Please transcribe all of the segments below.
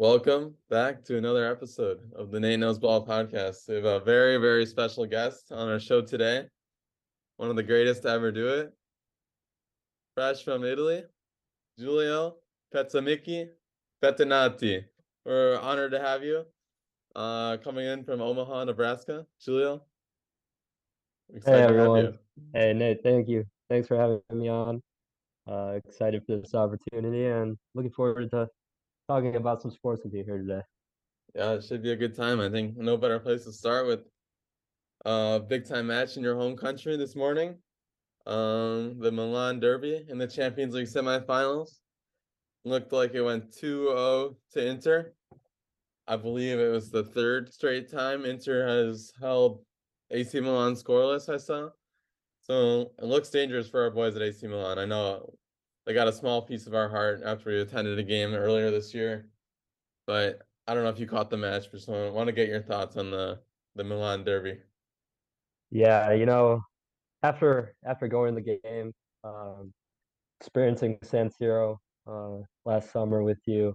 Welcome back to another episode of the Nate Knows Ball podcast. We have a very, very special guest on our show today. One of the greatest to ever do it. Fresh from Italy, Giulio Pettimickey Pettinati. We're honored to have you. Uh, coming in from Omaha, Nebraska. Giulio. Hey everyone. Hey Nate, thank you. Thanks for having me on. Uh, excited for this opportunity and looking forward to talking about some sports with you here today. Yeah, it should be a good time. I think no better place to start with a big time match in your home country this morning. Um, the Milan Derby in the Champions League semifinals. Looked like it went 2-0 to Inter. I believe it was the third straight time Inter has held AC Milan scoreless, I saw. So it looks dangerous for our boys at AC Milan. I know they got a small piece of our heart after we attended a game earlier this year. But I don't know if you caught the match, but I want to get your thoughts on the the Milan Derby. Yeah, you know, after after going to the game, um, experiencing San Siro uh, last summer with you,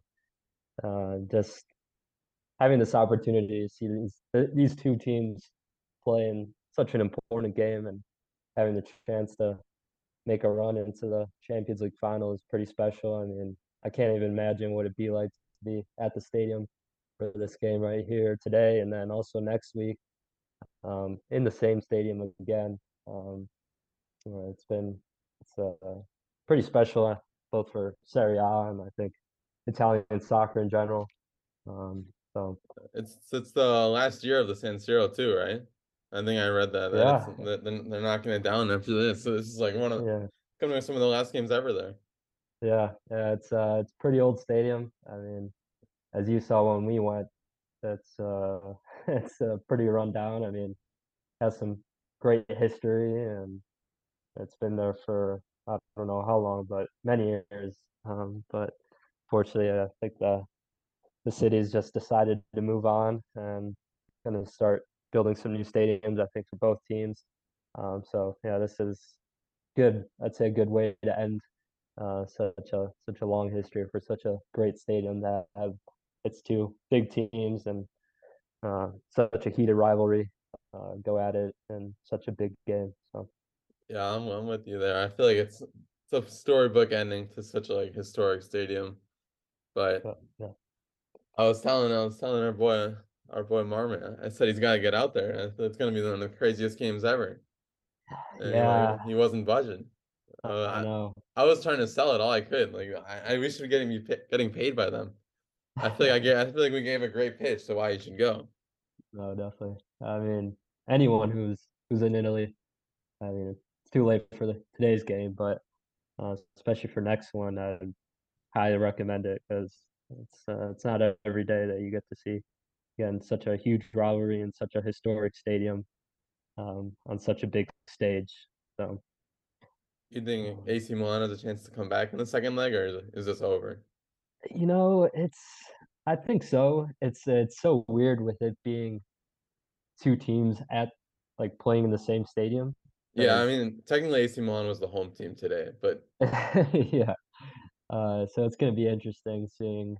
uh, just having this opportunity to see these these two teams play in such an important game and having the chance to make a run into the Champions League final is pretty special. I mean, I can't even imagine what it'd be like to be at the stadium for this game right here today, and then also next week um, in the same stadium again. Um, it's been it's uh, pretty special uh, both for Serie A and I think Italian soccer in general. Um, so it's it's the last year of the San Siro too, right? I think I read that. that yeah. That they're knocking it down after this. So this is like one of yeah. coming some of the last games ever there. Yeah, yeah, it's uh it's pretty old stadium. I mean, as you saw when we went, it's uh it's uh, pretty run down. I mean, has some great history and it's been there for I don't know how long, but many years. Um, but fortunately, I think the the city's just decided to move on and going to start building some new stadiums. I think for both teams. Um, so yeah, this is good. I'd say a good way to end uh, such a such a long history for such a great stadium that have its two big teams and uh, such a heated rivalry uh, go at it in such a big game. So yeah, I'm I'm with you there. I feel like it's it's a storybook ending to such a like historic stadium. But yeah. I was telling I was telling our boy our boy Marmon. I said he's got to get out there. It's going to be one of the craziest games ever. And yeah, he, wasn't budging. Uh, I know. I, I, was trying to sell it all I could. Like I, I we should getting be getting paid by them. I feel like I get. I feel like we gave a great pitch, so why you should go. No, definitely. I mean, anyone who's who's in Italy. I mean, it's too late for the today's game, but uh, especially for next one, I'd highly recommend it because it's uh, it's not every day that you get to see again such a huge rivalry in such a historic stadium um, on such a big stage. So, you think AC Milan has a chance to come back in the second leg, or is this over? You know, it's. I think so. It's it's so weird with it being two teams at like playing in the same stadium. Yeah, I mean, technically AC Milan was the home team today, but yeah. Uh, so it's going to be interesting seeing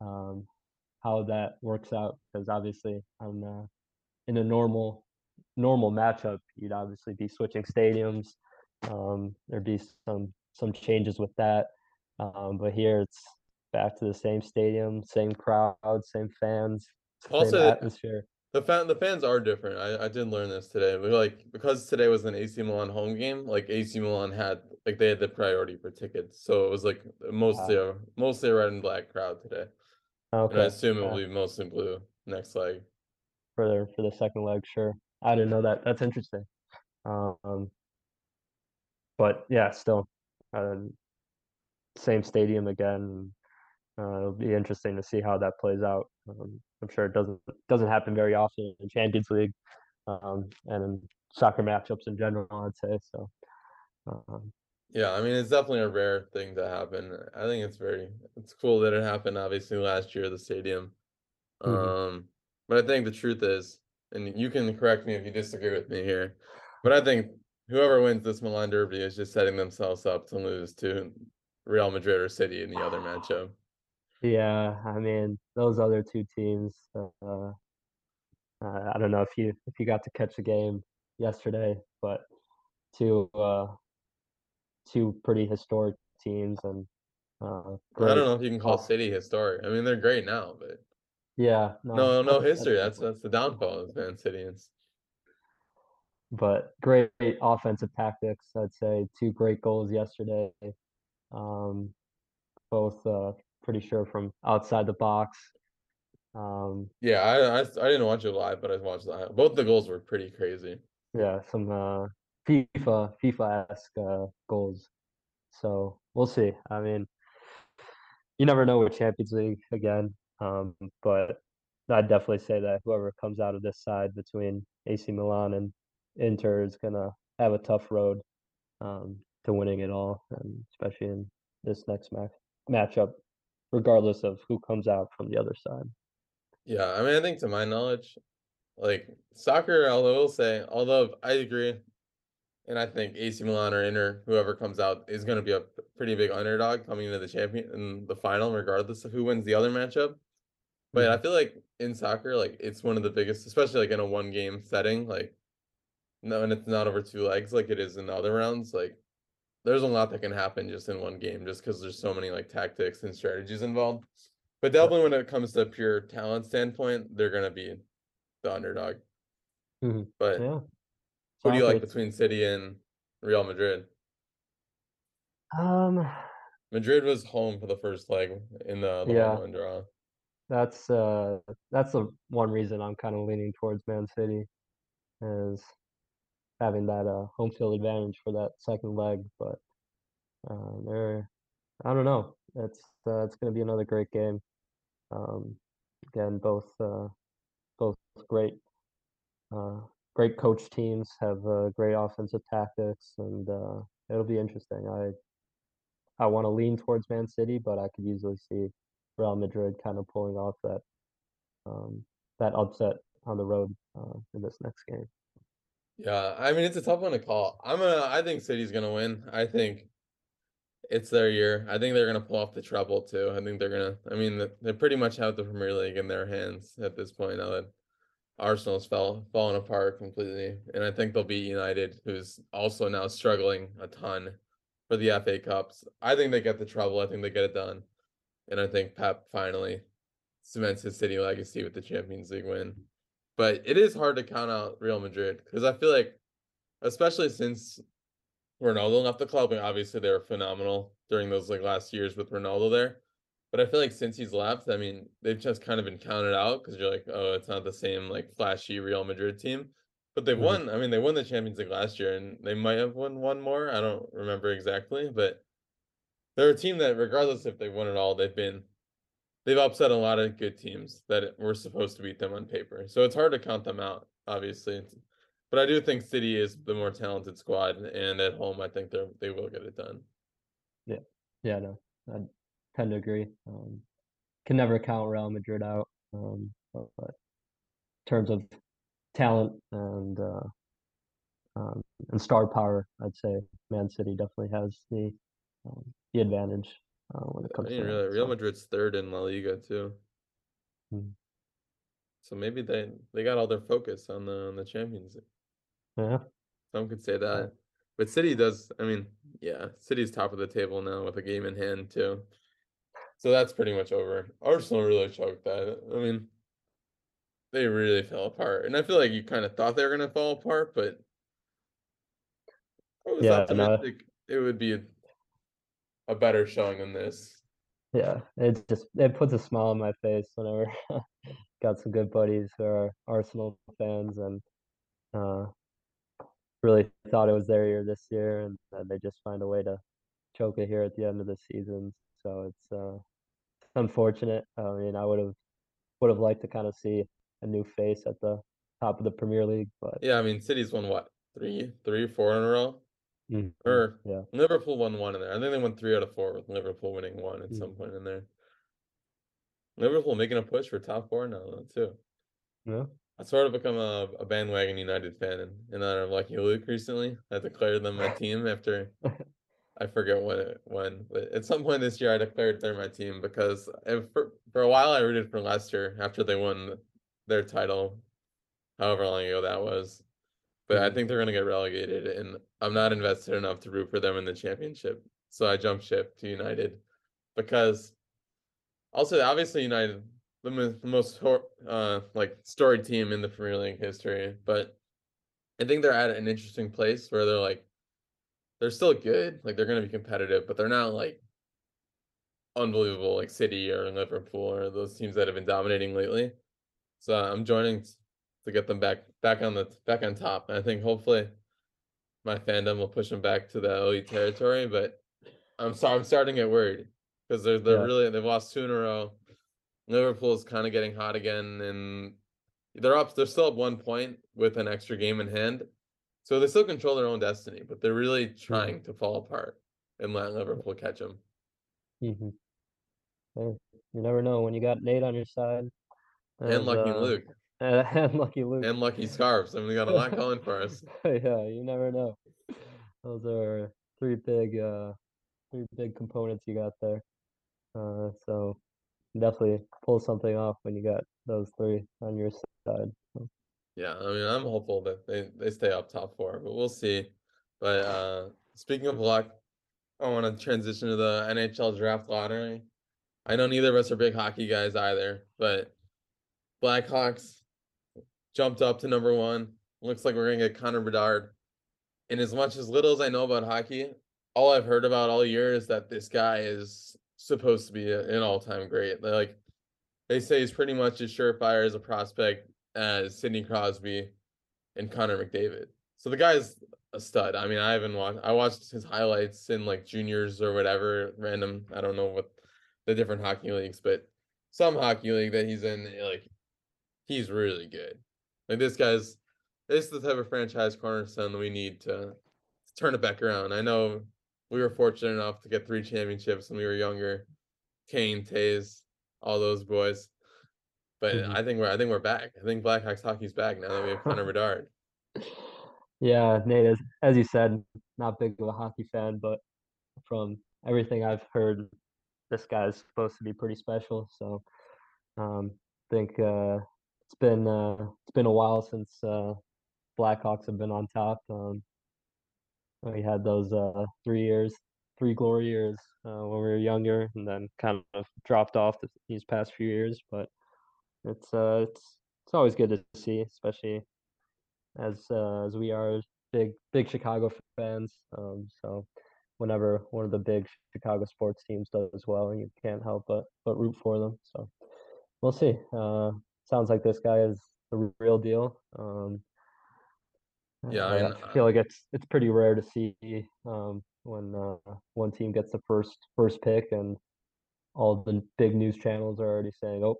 um, how that works out because obviously on uh, in a normal normal matchup you'd obviously be switching stadiums um, there'd be some some changes with that um, but here it's back to the same stadium same crowd same fans also same atmosphere. the fan the fans are different. I, I did learn this today but like because today was an AC Milan home game like AC Milan had like they had the priority for tickets so it was like mostly a mostly a red and black crowd today. And I assume it will be mostly blue next leg. For the for the second leg, sure. I didn't know that. That's interesting. Um, but yeah, still, uh, same stadium again. Uh, it'll be interesting to see how that plays out. Um, I'm sure it doesn't doesn't happen very often in Champions League, um, and in soccer matchups in general. I'd say so. Um, yeah, I mean it's definitely a rare thing to happen. I think it's very it's cool that it happened obviously last year at the stadium. Mm-hmm. Um but I think the truth is, and you can correct me if you disagree with me here, but I think whoever wins this Milan Derby is just setting themselves up to lose to Real Madrid or City in the other matchup. Yeah, I mean those other two teams. Uh, uh, I don't know if you if you got to catch the game yesterday, but two uh, two pretty historic teams and uh, I don't know if you can call City historic. I mean, they're great now, but Yeah, no, no that's- history. that's That's the downfall of Man City. It's, but great offensive tactics. I'd say two great goals yesterday. Um, both uh, pretty sure from outside the box. Um, yeah, I, I I didn't watch it live, but I watched the both the goals were pretty crazy. yeah, some uh, FIFA FIFA esque uh, goals. So we'll see. I mean, you never know with Champions League again. Um, but I'd definitely say that whoever comes out of this side between AC Milan and Inter is gonna have a tough road um, to winning it all, and especially in this next match matchup, regardless of who comes out from the other side. Yeah, I mean, I think to my knowledge, like soccer, I will say, although I agree, and I think AC Milan or Inter, whoever comes out, is going to be a pretty big underdog coming into the champion in the final, regardless of who wins the other matchup. But I feel like in soccer, like it's one of the biggest, especially like in a one game setting, like no, and it's not over two legs like it is in the other rounds. Like there's a lot that can happen just in one game, just because there's so many like tactics and strategies involved. But definitely when it comes to pure talent standpoint, they're gonna be the underdog. Mhm. But Yeah. Who do you like between City and Real Madrid? Um, Madrid was home for the first leg in the, the Yeah. 1-1 draw. that's uh, that's the one reason I'm kind of leaning towards Man City, is having that uh home field advantage for that second leg. But uh, they're, I don't know. It's uh, it's gonna be another great game. Um, again, both uh, both great uh, great coach teams have uh, great offensive tactics, and uh, it'll be interesting. I I want to lean towards Man City, but I could easily see Real Madrid kind of pulling off that um, that upset on the road uh, in this next game. Yeah, I mean it's a tough one to call. I'm gonna I think City's gonna win. I think it's their year. I think they're gonna pull off the treble too. I think they're gonna I mean th- they pretty much have the Premier League in their hands at this point now that Arsenal's fell falling apart completely. And I think they'll beat United, who's also now struggling a ton for the FA Cups. I think they get the treble. I think they get it done. And I think Pep finally cements his city legacy with the Champions League win. But it is hard to count out Real Madrid because I feel like, especially since Ronaldo left the club, and obviously they were phenomenal during those like last years with Ronaldo there. But I feel like since he's left, I mean, they've just kind of been counted out because you're like, oh, it's not the same like flashy Real Madrid team. But they've Mhm. won. I mean, they won the Champions League last year, and they might have won one more. I don't remember exactly, but they're a team that, regardless if they won it all, they've been they've upset a lot of good teams that were supposed to beat them on paper. So it's hard to count them out, obviously. But I do think City is the more talented squad, and at home, I think they're they will get it done. Yeah, no, I tend to agree. Um, can never count Real Madrid out. Um, but, but in terms of talent and uh, um, and star power, I'd say Man City definitely has the um, the advantage uh, when it I comes mean, to Real, that. Real So, Madrid's third in La Liga too. Mhm. So maybe they they got all their focus on the on the Champions League. yeah, Some could say that. But City does, I mean, yeah, City's top of the table now with a game in hand too. So that's pretty much over. Arsenal really choked that. I mean, they really fell apart. And I feel like you kind of thought they were gonna fall apart, but I was Yeah, no. it would be a, a better showing than this. yeah, it just it puts a smile on my face whenever got some good buddies who are Arsenal fans and uh, really thought it was their year this year, and then they just find a way to choke it here at the end of the season. So it's uh, unfortunate. I mean, I would have would have liked to kind of see a new face at the top of the Premier League, but Yeah, I mean, City's won what three, three, four in a row, Mhm. or yeah, Liverpool won one in there. I think they won three out of four with Liverpool winning one at Mm. some point in there. Liverpool making a push for top four now though, too. yeah, I sort of become a, a bandwagon United fan in, in honor of Lucky Luke recently. I declared them my team after I forget when it when, but at some point this year I declared they're my team because if for for a while I rooted for Leicester after they won their title, however long ago that was. But I Mhm. think they're gonna get relegated, and I'm not invested enough to root for them in the championship. So I jumped ship to United because also obviously United the, mo- the most uh like storied team in the Premier League history, but I think they're at an interesting place where they're like they're still good, like they're gonna be competitive, but they're not like unbelievable like City or Liverpool or those teams that have been dominating lately. So uh, I'm joining to get them back back on the back on top. And I think hopefully my fandom will push them back to the elite territory. But I'm sorry, I'm starting to get worried because they're they're Yeah. really they've lost two in a row. Liverpool's kind of getting hot again, and they're up. They're still up one point with an extra game in hand, so they still control their own destiny. But they're really trying to fall apart and let Liverpool catch them. Mhm. Hey, you never know when you got Nate on your side. And as, Lucky uh, Luke and Lucky Luke. and Lucky Scarves. I mean, we got a lot going for us. yeah, you never know. Those are three big, uh, three big components you got there. Uh, so definitely pull something off when you got those three on your side. Yeah, I mean, I'm hopeful that they they stay up top four, but we'll see. But uh speaking of luck, I want to transition to the NHL draft lottery. I know neither of us are big hockey guys either, but Blackhawks jumped up to number one. Looks like we're gonna get Connor Bedard. And as much as little as I know about hockey, all I've heard about all year is that this guy is supposed to be an all-time great. Like they say he's pretty much as surefire as a prospect as Sidney Crosby and Connor McDavid. So the guy's a stud. I mean, I haven't watched. I watched his highlights in like juniors or whatever, random. I don't know what the different hockey leagues, but some hockey league that he's in, eh, like he's really good. Like this guy's. This is the type of franchise cornerstone that we need to, to turn it back around. I know we were fortunate enough to get three championships when we were younger. Kane, Toews, all those boys. But Mhm. I think we're I think we're back. I think Blackhawks hockey's back now that we have Connor Bedard. yeah, Nate, as, as you said, not big of a hockey fan, but from everything I've heard, this guy's supposed to be pretty special. So, um, think uh, it's been uh, it's been a while since uh, Blackhawks have been on top. Um, we had those uh, three years, three glory years uh, when we were younger, and then kind of dropped off these past few years. But it's uh, it's it's always good to see, especially as uh, as we are big big Chicago fans. Um, so whenever one of the big Chicago sports teams does well, you can't help but but root for them. So we'll see. Uh, sounds like this guy is the real deal. Um, Yeah, I, I feel uh, like it's it's pretty rare to see um, when uh, one team gets the first first pick and all the big news channels are already saying, "Oh,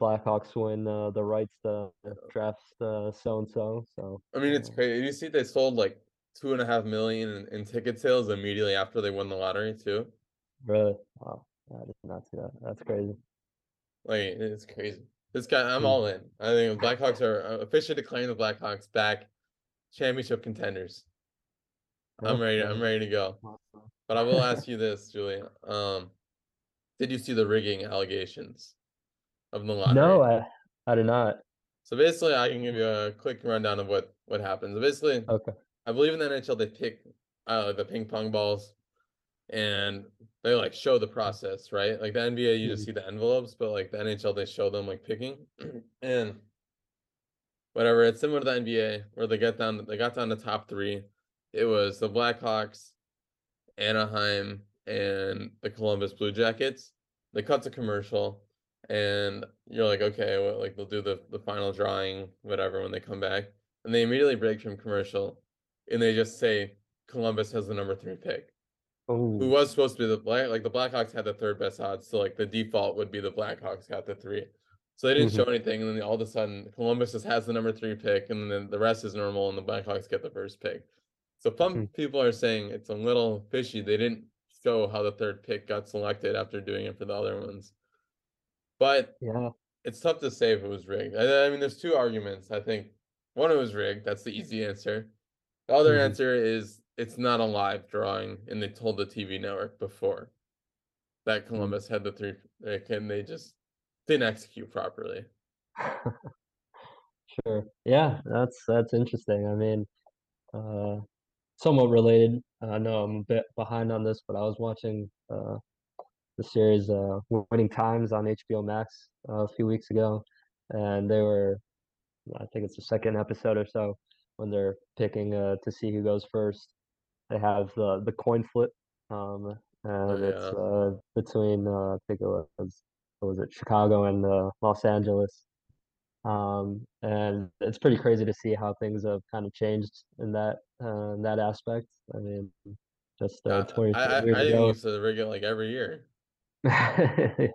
Blackhawks win uh, the rights to draft so and so." So I mean, it's crazy. You see, they sold like two and a half million in, in ticket sales immediately after they won the lottery too. really, wow, I did not see that. That's crazy. Like it's crazy. This guy, I'm Hmm. all in. I think the Blackhawks are uh, officially declaring the Blackhawks back championship contenders. I'm ready. I'm ready to go. But I will ask you this, Giulio. Um, did you see the rigging allegations of the lottery? No, I I did not. So basically, I can give you a quick rundown of what what happens. Basically, Okay. I believe in the NHL they pick uh the ping pong balls, and they like show the process, right? Like the NBA, you just Mhm. see the envelopes, but like the NHL, they show them like picking, and whatever. It's similar to the NBA where they get down, they got down to top three. It was the Blackhawks, Anaheim, and the Columbus Blue Jackets. They cut to commercial, and you're like, okay, well, like they'll do the the final drawing, whatever, when they come back, and they immediately break from commercial, and they just say Columbus has the number three pick, who Oh, was supposed to be the black, like the Blackhawks had the third best odds, so like the default would be the Blackhawks got the three. So they didn't show anything, and then all of a sudden Columbus just has the number three pick, and then the rest is normal, and the Blackhawks get the first pick. So some Hmm. people are saying it's a little fishy. They didn't show how the third pick got selected after doing it for the other ones. But yeah. it's tough to say if it was rigged. I, I mean, there's two arguments. I think one it was rigged. That's the easy answer. The other Mhm. answer is it's not a live drawing, and they told the TV network before that Mm. Columbus had the three pick, and they just didn't execute properly. Sure. Yeah, that's that's interesting. I mean, uh, somewhat related. I know I'm a bit behind on this, but I was watching uh, the series uh, Winning Times on HBO Max uh, a few weeks ago, and they were, I think it's the second episode or so, when they're picking uh, to see who goes first. They have the the coin flip, um, and it's yeah. uh, between uh, I think it was what was it Chicago and uh, Los Angeles. Um, and it's pretty crazy to see how things have kind of changed in that uh, in that aspect. I mean, just uh, Uh, 20 I I, years I ago. used to rig it like every year. yeah,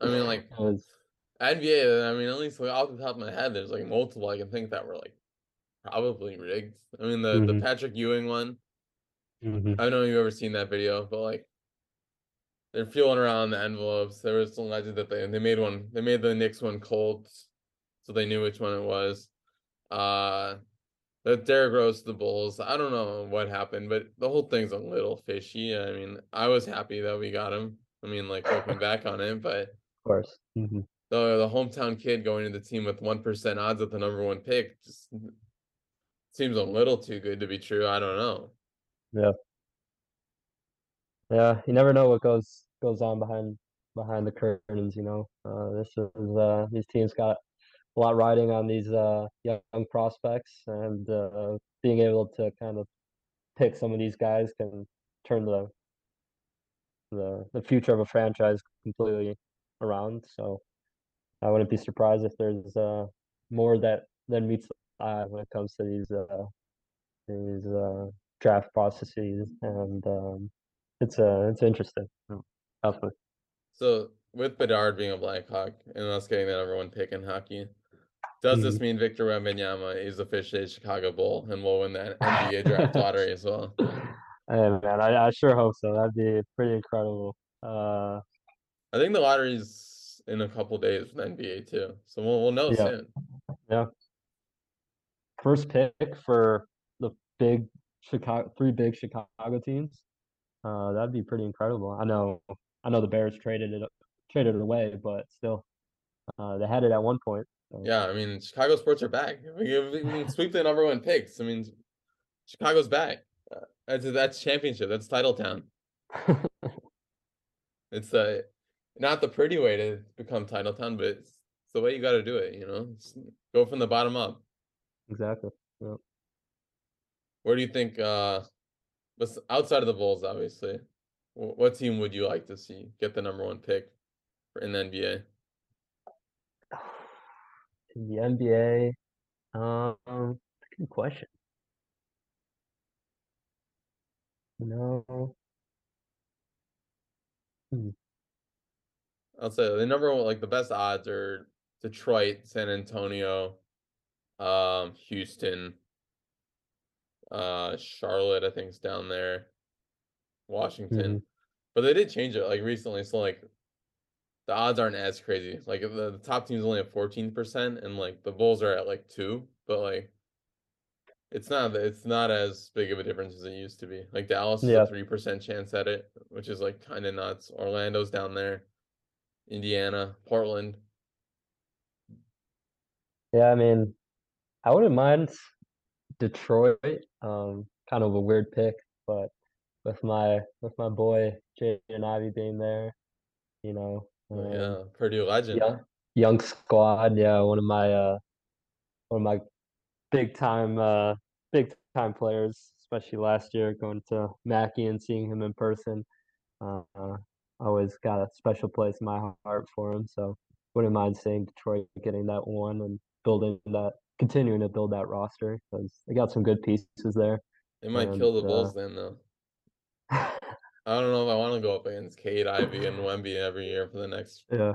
I mean, like was NBA. I mean, at least like, off the top of my head, there's like multiple I can think that were like probably rigged. I mean, the the Mhm. Patrick Ewing one. mhm, I don't know if you've ever seen that video, but like they're feeling around the envelopes. There was some legend that they they made one. They made the Knicks one cold, so they knew which one it was. Uh, the Derrick Rose the Bulls. I don't know what happened, but the whole thing's a little fishy. I mean, I was happy that we got him. I mean, like looking back on it, but of course. Mhm. the the hometown kid going into the team with one percent odds at the number one pick just seems a little too good to be true. I don't know. Yeah, yeah. You never know what goes goes on behind behind the curtains. You know, uh, this is uh, these teams got a lot riding on these uh, young prospects, and uh, being able to kind of pick some of these guys can turn the the the future of a franchise completely around. So I wouldn't be surprised if there's uh, more that than meets the eye when it comes to these uh, these uh, draft processes, and um, it's uh, it's interesting. Oh. Definitely. So with Bedard being a Blackhawk and us getting that number one pick in hockey, does this Mhm. mean Victor Wembanyama is officially a Chicago Bull and will win that NBA draft lottery as well? Hey man, I, I sure hope so. That'd be pretty incredible. Uh, I think the lottery's in a couple days with NBA too, so we'll we'll know soon. Yeah. first pick for the big Chicago, three big Chicago teams. Uh, that'd be pretty incredible. I know, I know the Bears traded it traded it away, but still, uh, they had it at one point. so. Yeah, I mean Chicago sports are back. We, sweep the number one picks. I mean, Chicago's back. Uh, that's that's championship. That's title town. It's uh, not the pretty way to become title town, but it's, the way you got to do it. You know, It's- go from the bottom up. exactly. Where do you think? Uh, outside of the Bulls, obviously, what team would you like to see get the number one pick for in the NBA? In the NBA, um, good question. No, I'll say the number one, like the best odds are Detroit, San Antonio, um, Houston, uh, Charlotte. I think is down there, Washington, but they did change it like recently. So like, the odds aren't as crazy. Like the, the top team's only at fourteen percent, and like the Bulls are at like two. But like, it's not it's not as big of a difference as it used to be. Like Dallas is Yeah. a three percent chance at it, which is like kind of nuts. Orlando's down there, Indiana, Portland. yeah, I mean, I wouldn't mind Detroit. Um, kind of a weird pick, but with my with my boy Jaden Ivey being there, you know, Oh, um, yeah, Purdue legend. Yeah, young squad. Yeah, one of my uh one of my big time uh big time players, especially last year going to Mackey and seeing him in person. Uh, always got a special place in my heart for him. So wouldn't mind seeing Detroit getting that one and building that continuing to build that roster because they got some good pieces there. They might kill the And, Bulls uh, then though. I don't know if I want to go up against Cade Ivey and Wemby every year for the next yeah,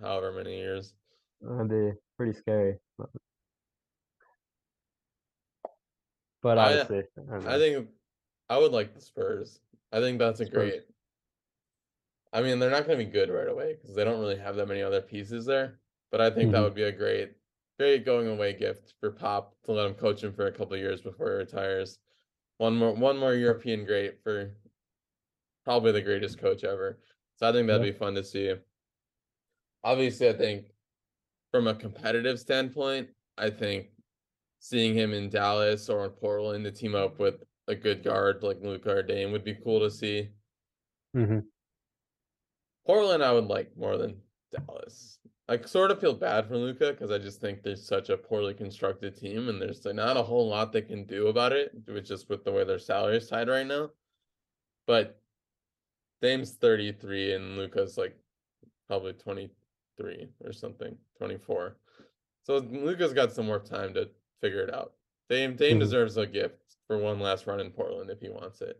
however many years. that'd be pretty scary. But, but I- honestly, I, I think I would like the Spurs. I think that's a Spurs. great. I mean, they're not going to be good right away because they don't really have that many other pieces there. But I think that Mhm. would be a great, great going away gift for Pop to let him coach him for a couple of years before he retires. one more one more European great for probably the greatest coach ever. So I think that'd Yeah. be fun to see. Obviously, I think from a competitive standpoint, I think seeing him in Dallas or in Portland to team up with a good guard like Luka or Dame would be cool to see. hmm Portland, I would like more than Dallas. I sort of feel bad for Luka because I just think there's such a poorly constructed team, and there's like not a whole lot they can do about it, which just with the way their salary is tied right now. But Dame's 33 and Luka's like probably 23 or something, 24. So Luka's got some more time to figure it out. Dame Dame Mhm. deserves a gift for one last run in Portland if he wants it.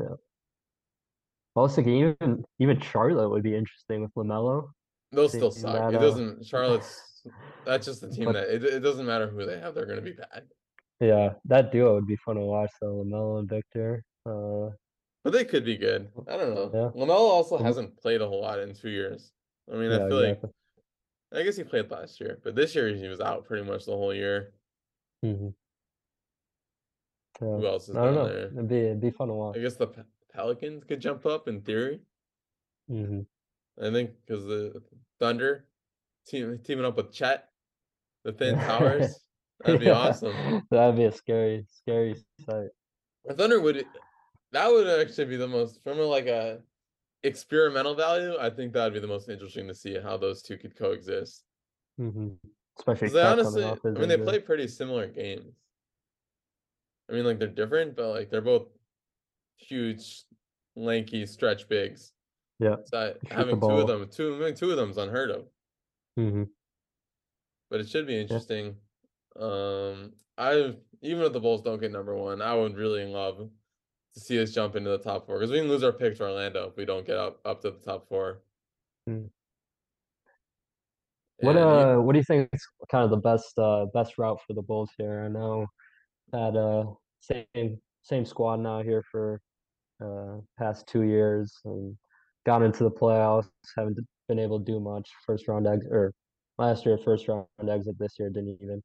I was thinking even even Charlotte would be interesting with Lamelo. They'll still suck. that, It uh, doesn't. Charlotte's. That's just the team But- that it, it doesn't matter who they have. They're gonna be bad. Yeah, that duo would be fun to watch though, Lamelo and Victor. Uh, But they could be good. I don't know. Yeah. Lamelo also Mhm. hasn't played a whole lot in two years. I mean, yeah, I feel exactly. like I guess he played last year, but this year he was out pretty much the whole year. Yeah. Who else is I don't down know. there? It'd be it'd be fun to watch. I guess the Pe- Pelicans could jump up in theory. hmm I think because the Thunder team teaming up with Chet, the Thin Towers. That'd be awesome. That'd be a scary, scary sight. The Thunder would that would actually be the most from a like a experimental value. I think that would be the most interesting to see how those two could coexist. hmm Especially they honestly, I mean, they injury. play pretty similar games. I mean, like they're different, but like they're both huge, lanky stretch bigs. Yeah, So the having two of them, two I mean, two of them is unheard of. hmm But it should be interesting. Um, I even if the Bulls don't get number one, I would really love to see us jump into the top four because we can lose our pick to Orlando if we don't get up up to the top four. Mm. What uh, what do you think is kind of the best uh best route for the Bulls here? I know that uh same same squad now here for uh past two years and got into the playoffs, haven't been able to do much. First round exit or last year first round exit. This year didn't even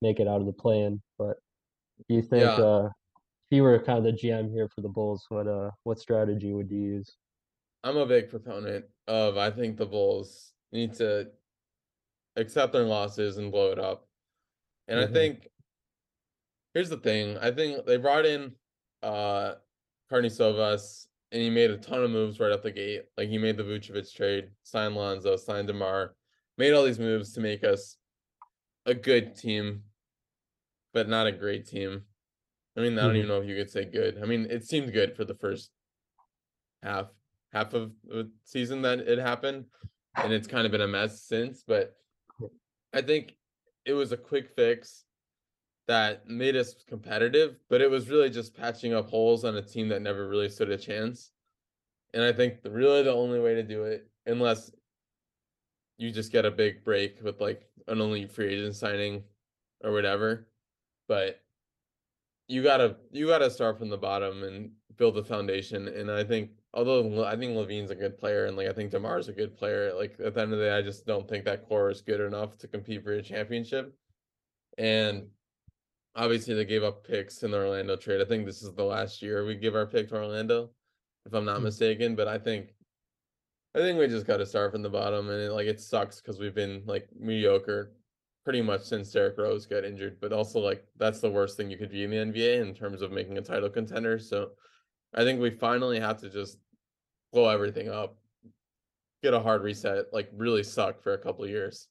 make it out of the play-in. But do you think Yeah. uh if you were kind of the GM here for the Bulls, what uh what strategy would you use? I'm a big proponent of I think the Bulls need to accept their losses and blow it up. And I Mhm. think here's the thing. I think they brought in uh Karnisovas and he made a ton of moves right off the gate. Like he made the Vucevic trade, signed Lonzo, signed DeMar, made all these moves to make us a good team, but not a great team. I mean, I don't Mhm. even know if you could say good. I mean, it seemed good for the first half half of the season that it happened, and it's kind of been a mess since. But I think it was a quick fix that made us competitive, but it was really just patching up holes on a team that never really stood a chance. And I think the, really the only way to do it, unless you just get a big break with like an only free agent signing or whatever, but you gotta you gotta start from the bottom and build the foundation. And I think although I think LaVine's a good player and like I think Demar's a good player, like at the end of the day, I just don't think that core is good enough to compete for a championship. And obviously they gave up picks in the Orlando trade. I think this is the last year we give our pick to Orlando, if I'm not Hmm. mistaken. But I think I think we just gotta start from the bottom and it, like it sucks because we've been like mediocre pretty much since Derrick Rose got injured, but also like that's the worst thing you could be in the NBA in terms of making a title contender. So I think we finally have to just blow everything up, get a hard reset, like really suck for a couple of years,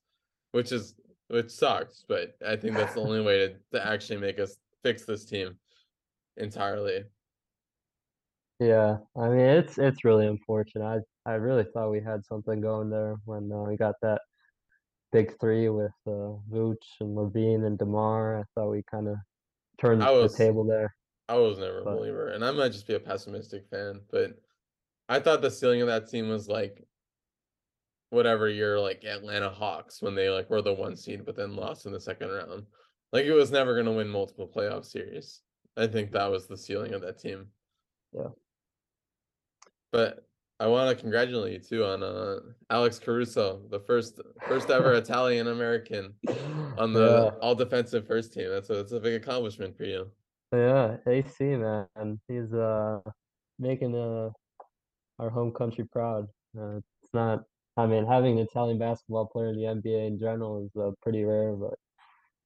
which is which sucks, but I think that's the only way to, to actually make us fix this team entirely. Yeah, I mean it's it's really unfortunate. I I really thought we had something going there when uh, we got that big three with uh, Vooch and LaVine and Demar. I thought we kind of turned I the table there. I was never a But- believer, and I might just be a pessimistic fan, but I thought the ceiling of that team was like whatever year, like Atlanta Hawks when they like were the one seed, but then lost in the second round. Like it was never going to win multiple playoff series. I think that was the ceiling of that team. Yeah. But I want to congratulate you too on uh Alex Caruso, the first first ever Italian American on the Yeah, all defensive first team. That's a that's a big accomplishment for you. Yeah, AC man, he's uh making uh our home country proud. Uh, it's not. I mean, having an Italian basketball player in the NBA in general is uh, pretty rare, but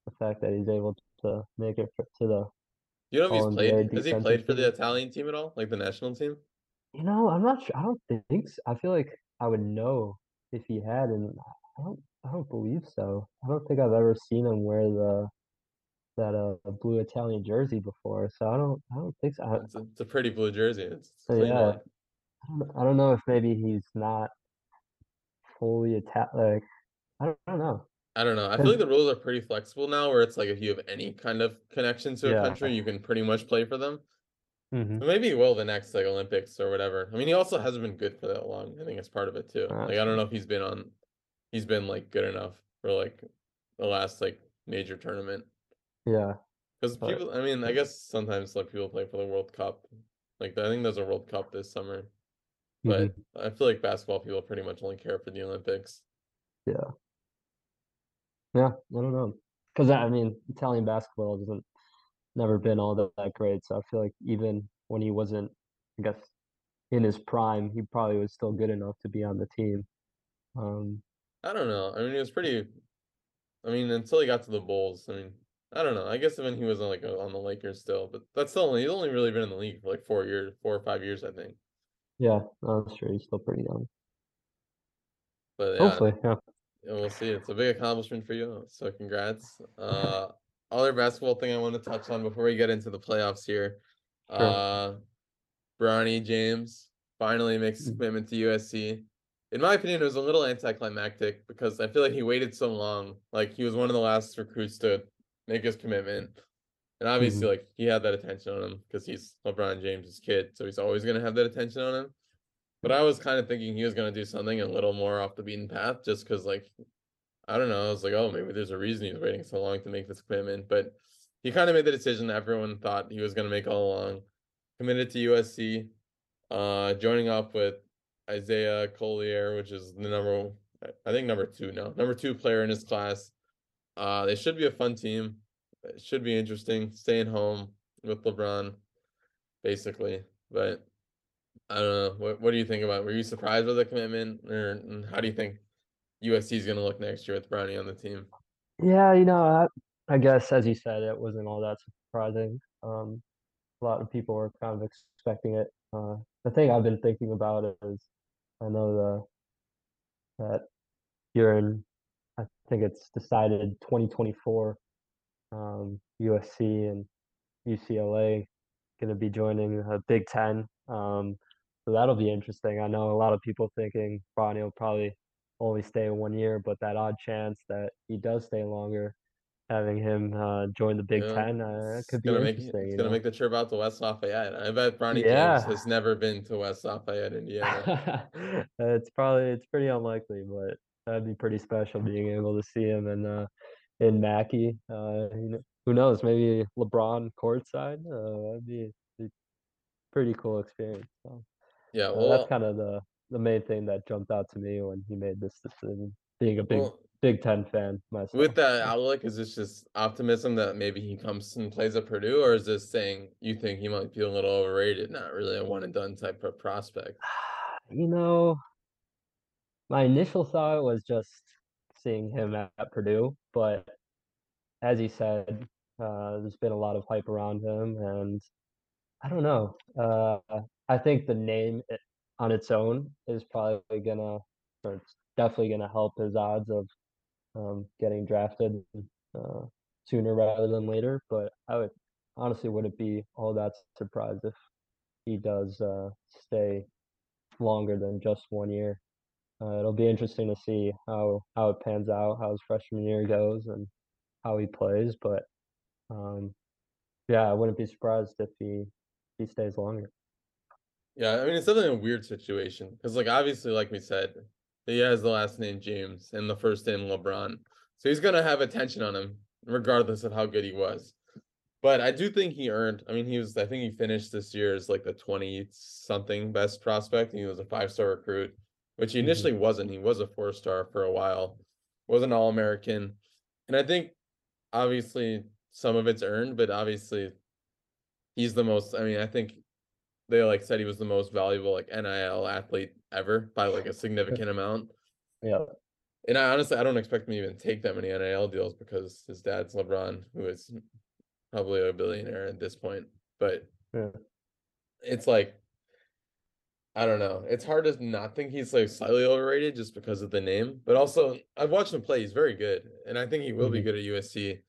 the fact that he's able to make it for, to the You know if he's played? Has he played for the. Italian team at all? Like the national team? You know, I'm not sure. I don't think so. I feel like I would know if he had, and I don't. I don't believe so. I don't think I've ever seen him wear the that uh blue Italian jersey before. So I don't. I don't think so. I, It's a, it's a pretty blue jersey. It's, it's so yeah. I don't, know if maybe he's not fully Italian. Like I don't, I don't know. I don't know. I feel like the rules are pretty flexible now, where it's like if you have any kind of connection to a Yeah. country, you can pretty much play for them. Mhm. But maybe he will the next like Olympics or whatever. I mean, he also hasn't been good for that long. I think it's part of it too. Ah, Like I don't know if he's been on, he's been like good enough for like the last like major tournament. Yeah. Because But- people, I mean, I guess sometimes like people play for the World Cup. Like I think there's a World Cup this summer, but mhm. I feel like basketball people pretty much only care for the Olympics. Yeah. Yeah, I don't know. Because I mean, Italian basketball hasn't never been all that, that great. So I feel like even when he wasn't, I guess, in his prime, he probably was still good enough to be on the team. Um, I don't know. I mean, he was pretty. I mean, until he got to the Bulls. I mean, I don't know. I guess when he was on like on the Lakers still, but that's still only he's only really been in the league for like four years, four or five years, I think. yeah, that's true. he's still pretty young. But yeah, Hopefully, yeah. we'll see. It's a big accomplishment for you. So congrats. Uh, other basketball thing I want to touch on before we get into the playoffs here. Sure. Uh, Bronny James finally makes his Mhm. commitment to USC. In my opinion, it was a little anticlimactic because I feel like he waited so long. Like he was one of the last recruits to make his commitment. And obviously, Mhm. like he had that attention on him because he's LeBron James's kid, so he's always gonna have that attention on him. But I was kind of thinking he was gonna do something a little more off the beaten path, just because like I don't know. I was like, oh, maybe there's a reason he's waiting so long to make this commitment. But he kind of made the decision everyone thought he was gonna make all along. Committed to USC, uh, joining up with Isaiah Collier, which is the number I- I think number two now, number two player in his class. Uh, they should be a fun team. It should be interesting. Staying home with LeBron, basically. But I don't know. What What do you think about? it? Were you surprised with the commitment, or how do you think USC is going to look next year with Bronny on the team? Yeah, you know, I, I guess as you said, it wasn't all that surprising. Um, a lot of people were kind of expecting it. Uh, the thing I've been thinking about is, I know the that you're in, I think it's decided 2024, um, USC and UCLA going to be joining uh, Big Ten. Um, so that'll be interesting. I know a lot of people thinking Bronny will probably only stay one year, but that odd chance that he does stay longer, having him uh, join the Big Yeah, Ten, uh, could be make interesting. it's gonna make the trip out to West Lafayette. I bet Bronny James has never been to West Lafayette, Indiana. it's probably it's pretty unlikely, but that'd be pretty special being able to see him in uh in Mackey. Uh, you know, who knows? Maybe LeBron courtside. Uh, that'd be, be pretty cool experience. So yeah, uh, that's kind of the the main thing that jumped out to me when he made this decision. Being a big well, Big Ten fan myself. with that outlook, is this just optimism that maybe he comes and plays at Purdue, or is this saying you think he might be a little overrated, not really a one and done type of prospect? You know, my initial thought was just seeing him at, at Purdue, but as he said, uh, there's been a lot of hype around him, and I don't know. Uh, I think the name on its own is probably gonna, or it's definitely gonna help his odds of um, getting drafted uh, sooner rather than later. But I would honestly wouldn't be all that surprised if he does uh, stay longer than just one year. Uh, it'll be interesting to see how how it pans out, how his freshman year goes, and how he plays. But um, yeah, I wouldn't be surprised if he he stays longer. Yeah, I mean it's definitely a weird situation because, like, obviously, like we said, he has the last name James and the first name LeBron, so he's gonna have attention on him regardless of how good he was. But I do think he earned. I mean, he was. I think he finished this year as like the twenty something best prospect. And he was a five star recruit, which he Mhm. initially wasn't. He was a four star for a while, was an all American, and I think obviously some of it's earned, but obviously he's the most. I mean, I think they like said he was the most valuable like NIL athlete ever by like a significant amount. Yeah. And I honestly I don't expect him to even take that many NIL deals because his dad's LeBron, who is probably a billionaire at this point. But Yeah. it's like I don't know. It's hard to not think he's like slightly overrated just because of the name. But also I've watched him play, he's very good. And I think he will be Mhm. good at USC.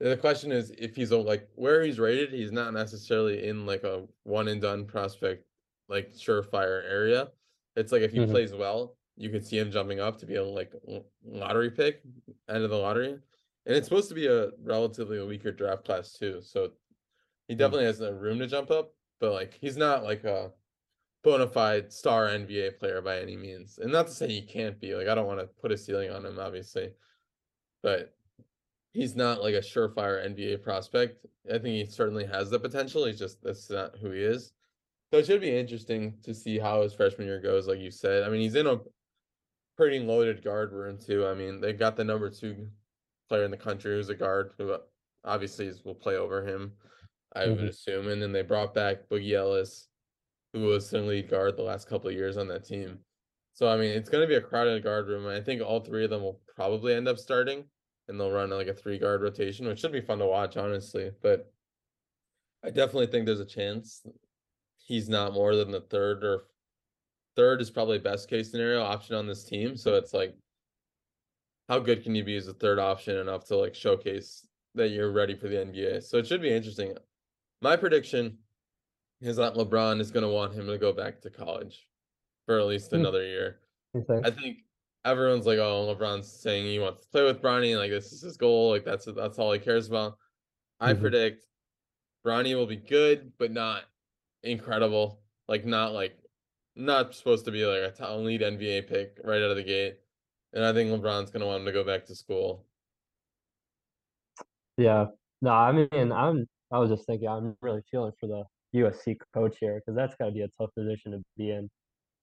The question is if he's like where he's rated, he's not necessarily in like a one and done prospect like surefire area. It's like if he Mhm. plays well, you could see him jumping up to be a like lottery pick, end of the lottery. And it's supposed to be a relatively weaker draft class too. So he definitely has a room to jump up, but like he's not like a bona fide star NBA player by any means. And not to say he can't be. Like I don't want to put a ceiling on him, obviously. But he's not like a surefire NBA prospect. I think he certainly has the potential. He's just that's not who he is. So it should be interesting to see how his freshman year goes, like you said. I mean, he's in a pretty loaded guard room too. I mean, they got the number two player in the country who's a guard who uh, obviously will play over him, I would Mhm. assume. And then they brought back Boogie Ellis, who was lead guard the last couple of years on that team. So I mean, it's going to be a crowded guard room. I think all three of them will probably end up starting, and they'll run like a three guard rotation, which should be fun to watch, honestly. But I definitely think there's a chance he's not more than the third or third is probably best case scenario option on this team. So it's like, how good can you be as a third option enough to like showcase that you're ready for the NBA? So it should be interesting. My prediction is that LeBron is going to want him to go back to college for at least Hmm. another year. I think everyone's like, oh, LeBron's saying he wants to play with Bronny, like this is his goal, like that's that's all he cares about. I Mhm. predict Bronny will be good, but not incredible. Like not like not supposed to be like a top lead NBA pick right out of the gate. And I think LeBron's gonna want him to go back to school. Yeah. No, I mean, I'm I was just thinking I'm really feeling for the USC coach here because that's got to be a tough position to be in.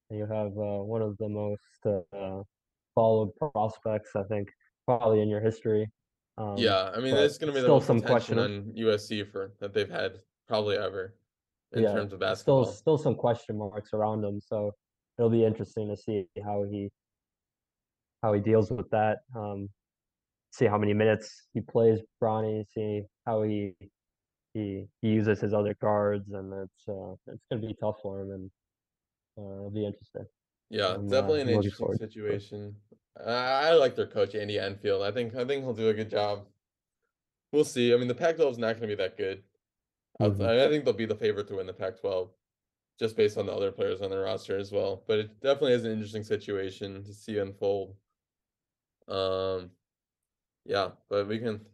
And you have uh, one of the most uh, followed prospects, I think, probably in your history. Um, Yeah, I mean, there's gonna be the still most some question. on USC for that they've had probably ever in Yeah, terms of still still some question marks around him, so it'll be interesting to see how he how he deals with that. Um, see how many minutes he plays Bronny, see how he he, he uses his other cards, and it's uh, it's gonna be tough for him, and uh, it'll be interesting. Yeah, I'm, uh, definitely an interesting forward situation. I, I like their coach Andy Enfield. I think I think he'll do a good job. We'll see. I mean, the Pac-12 is not going to be that good. Mhm. I I think they'll be the favorite to win the Pac-12, just based on the other players on their roster as well. But it definitely is an interesting situation to see unfold. Um, yeah, but we can.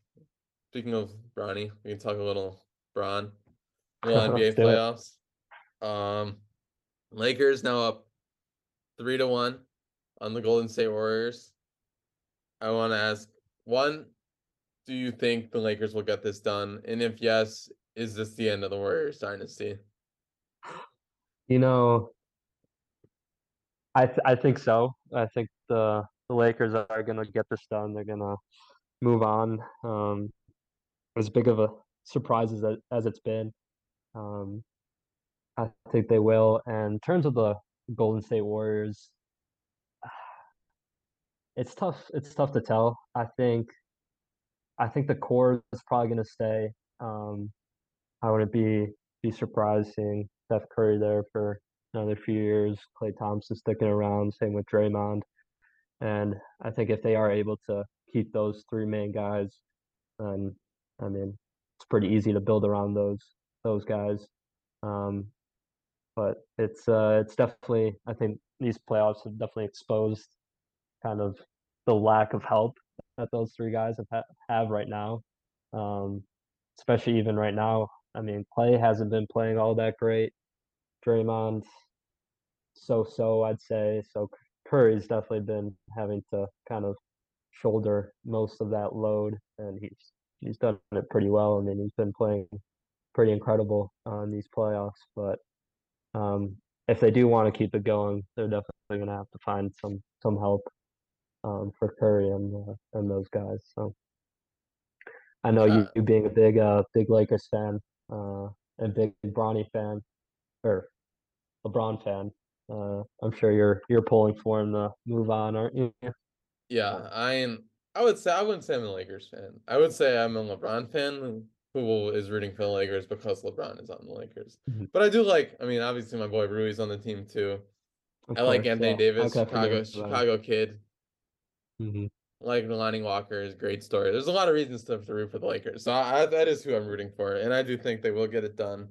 Speaking of Bronny, we can talk a little Bron, little NBA do it. playoffs. Um, Lakers now up three to one on the Golden State Warriors. I want to ask one, do you think the Lakers will get this done? And if yes, is this the end of the Warriors dynasty? You know, I th- I think so. I think the the Lakers are gonna get this done. They're gonna move on. Um, as big of a surprise as it, as it's been, um, I think they will. And in terms of the Golden State Warriors, it's tough. It's tough to tell. I think I think the core is probably gonna stay. Um, I wouldn't be be surprised seeing Steph Curry there for another few years. Klay Thompson sticking around. Same with Draymond. And I think if they are able to keep those three main guys, then I mean it's pretty easy to build around those those guys. Um, but it's uh, it's definitely I think these playoffs have definitely exposed kind of the lack of help that those three guys have have right now. Um, especially even right now. I mean, Klay hasn't been playing all that great. Draymond, so so I'd say. So Curry's definitely been having to kind of shoulder most of that load, and he's he's done it pretty well. I mean, he's been playing pretty incredible on these playoffs. But um, if they do want to keep it going, they're definitely going to have to find some some help um, for Curry and uh, and those guys. So I know you, you being a big uh big Lakers fan, uh, a big Bronny fan or LeBron fan. Uh, I'm sure you're you're pulling for him to move on, aren't you? Yeah, I am. I would say I wouldn't say I'm a Lakers fan. I would say I'm a LeBron fan who is rooting for the Lakers because LeBron is on the Lakers. Mhm. But I do like. I mean, obviously my boy Rui's on the team too. Of I like Anthony yeah. Davis, Chicago? Chicago kid. Mhm. Like Lonnie Walker is great story. There's a lot of reasons to, to root for the Lakers. So I, I- that is who I'm rooting for, and I do think they will get it done.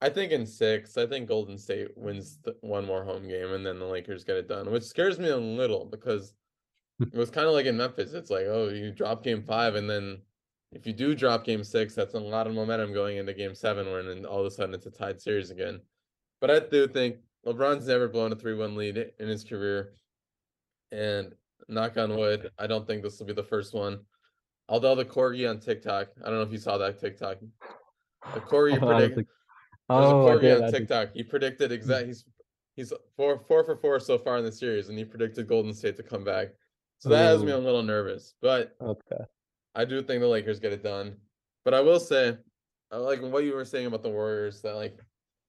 I think in six, I think Golden State wins the, one more home game, and then the Lakers get it done, which scares me a little because it was kind of like in Memphis. It's like, oh, you drop game five, and then if you do drop game six, that's a lot of momentum going into game seven, when then all of a sudden it's a tied series again. But I do think LeBron's never blown a three-one lead in his career, and knock on wood, I don't think this will be the first one. Although the corgi on TikTok, I don't know if you saw that TikTok. The corgi I don't predict there's Oh, a corgi on TikTok. He predicted exact. He's he's four four for four so far in the series, and he predicted Golden State to come back. So that has me a little nervous, but Okay. I do think the Lakers get it done. But I will say, I like what you were saying about the Warriors that like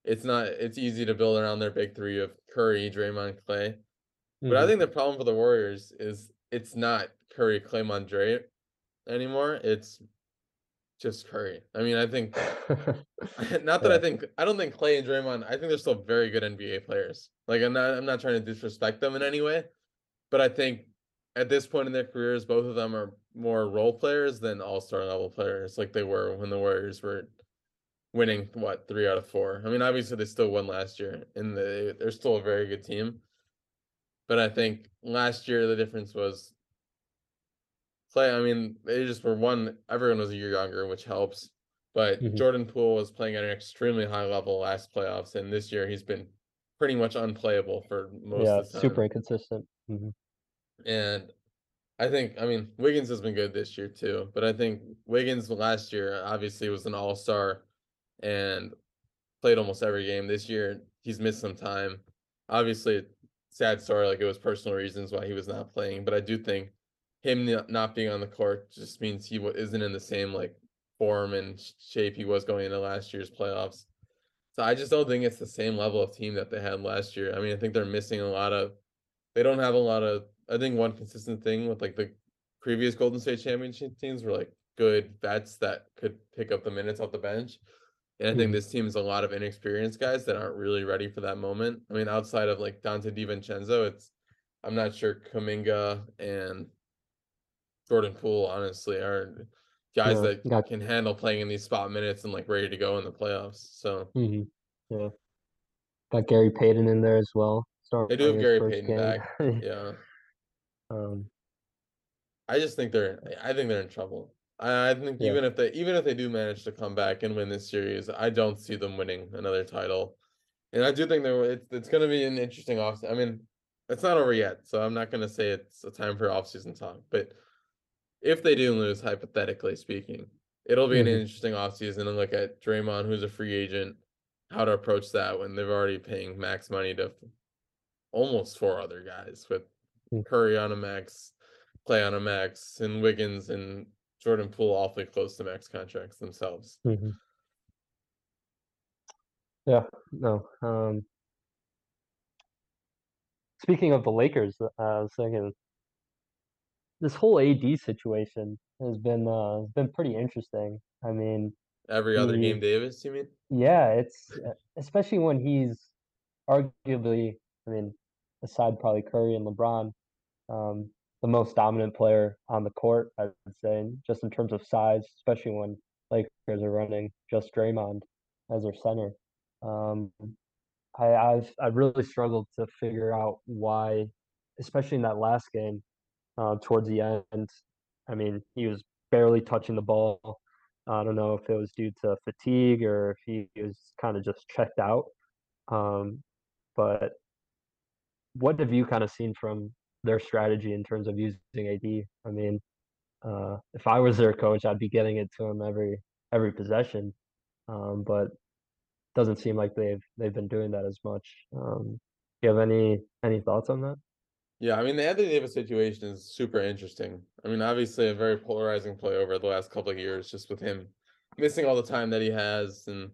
it's not it's easy to build around their big three of Curry, Draymond, Klay. But I Mhm. think the problem for the Warriors is it's not Curry, Klay, Dre anymore. It's just Curry. I mean, I think not that I Yeah. think I don't think Klay and Draymond. I think they're still very good NBA players. Like I'm not I'm not trying to disrespect them in any way, but I think at this point in their careers, both of them are more role players than all star level players, like they were when the Warriors were winning what three out of four. I mean, obviously they still won last year, and they they're still a very good team. But I think last year the difference was Klay. I mean, they just were one. Everyone was a year younger, which helps. But Mhm. Jordan Poole was playing at an extremely high level last playoffs, and this year he's been pretty much unplayable for most yeah, of the time. super inconsistent. Mhm. And I think, I mean, Wiggins has been good this year too, but I think Wiggins last year obviously was an all star and played almost every game. This year he's missed some time. Obviously, sad story, like it was personal reasons why he was not playing, but I do think him not- being on the court just means he isn't in the same like form and shape he was going into last year's playoffs. So I just don't think it's the same level of team that they had last year. I mean, I think they're missing a lot of they don't have a lot of I think one consistent thing with like the previous Golden State championship teams were like good vets that could pick up the minutes off the bench. And I think Mhm. this team is a lot of inexperienced guys that aren't really ready for that moment. I mean, outside of like Donte DiVincenzo, it's I'm not sure Kuminga and Jordan Poole honestly are guys Yeah, that got- can handle playing in these spot minutes and like ready to go in the playoffs. So Mhm. Yeah. Got Gary Payton in there as well. They do have Gary Payton game. back. yeah. Um, I just think they're I think they're in trouble. I, I think Yeah. even if they even if they do manage to come back and win this series, I don't see them winning another title. And I do think there it's it's gonna be an interesting off. I mean, it's not over yet, so I'm not gonna say it's a time for offseason talk. But if they do lose, hypothetically speaking, it'll be Mhm. an interesting offseason and look at Draymond, who's a free agent, how to approach that when they're already paying max money to almost four other guys with Mm. Curry on a max, Klay on a max, and Wiggins and Jordan Poole awfully close to max contracts themselves. mhm. Yeah, no. Um, speaking of the Lakers, uh, I was thinking this whole AD situation has been uh has been pretty interesting. I mean, Every other He- game, Davis, you mean? yeah, it's uh, especially when he's arguably, I mean, aside probably Curry and LeBron, um, the most dominant player on the court, I would say, just in terms of size, especially when Lakers are running just Draymond as their center. Um, I, I've I've really struggled to figure out why, especially in that last game, uh, towards the end. I mean, he was barely touching the ball. I don't know if it was due to fatigue or if he was kind of just checked out. Um, but what have you kind of seen from their strategy in terms of using AD? I mean, uh, if I was their coach, I'd be getting it to him every every possession. Um, but doesn't seem like they've they've been doing that as much. Um, do you have any any thoughts on that? Yeah, I mean the Anthony Davis situation is super interesting. I mean, obviously a very polarizing play over the last couple of years, just with him missing all the time that he has, and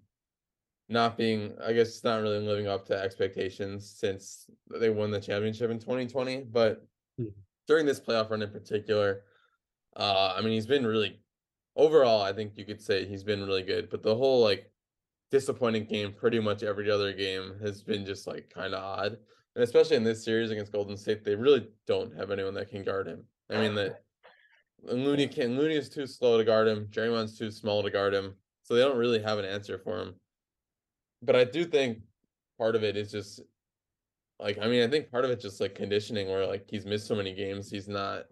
not being, I guess, it's not really living up to expectations since they won the championship in 2020. But Mhm. during this playoff run in particular, uh, I mean, he's been really overall. I think you could say he's been really good. But the whole like disappointing game, pretty much every other game has been just like kind of odd, and especially in this series against Golden State, they really don't have anyone that can guard him. I mean that. Looney can Looney is too slow to guard him. Draymond's too small to guard him, so they don't really have an answer for him but I do think part of it is just like I mean I think part of it just like conditioning where like he's missed so many games he's not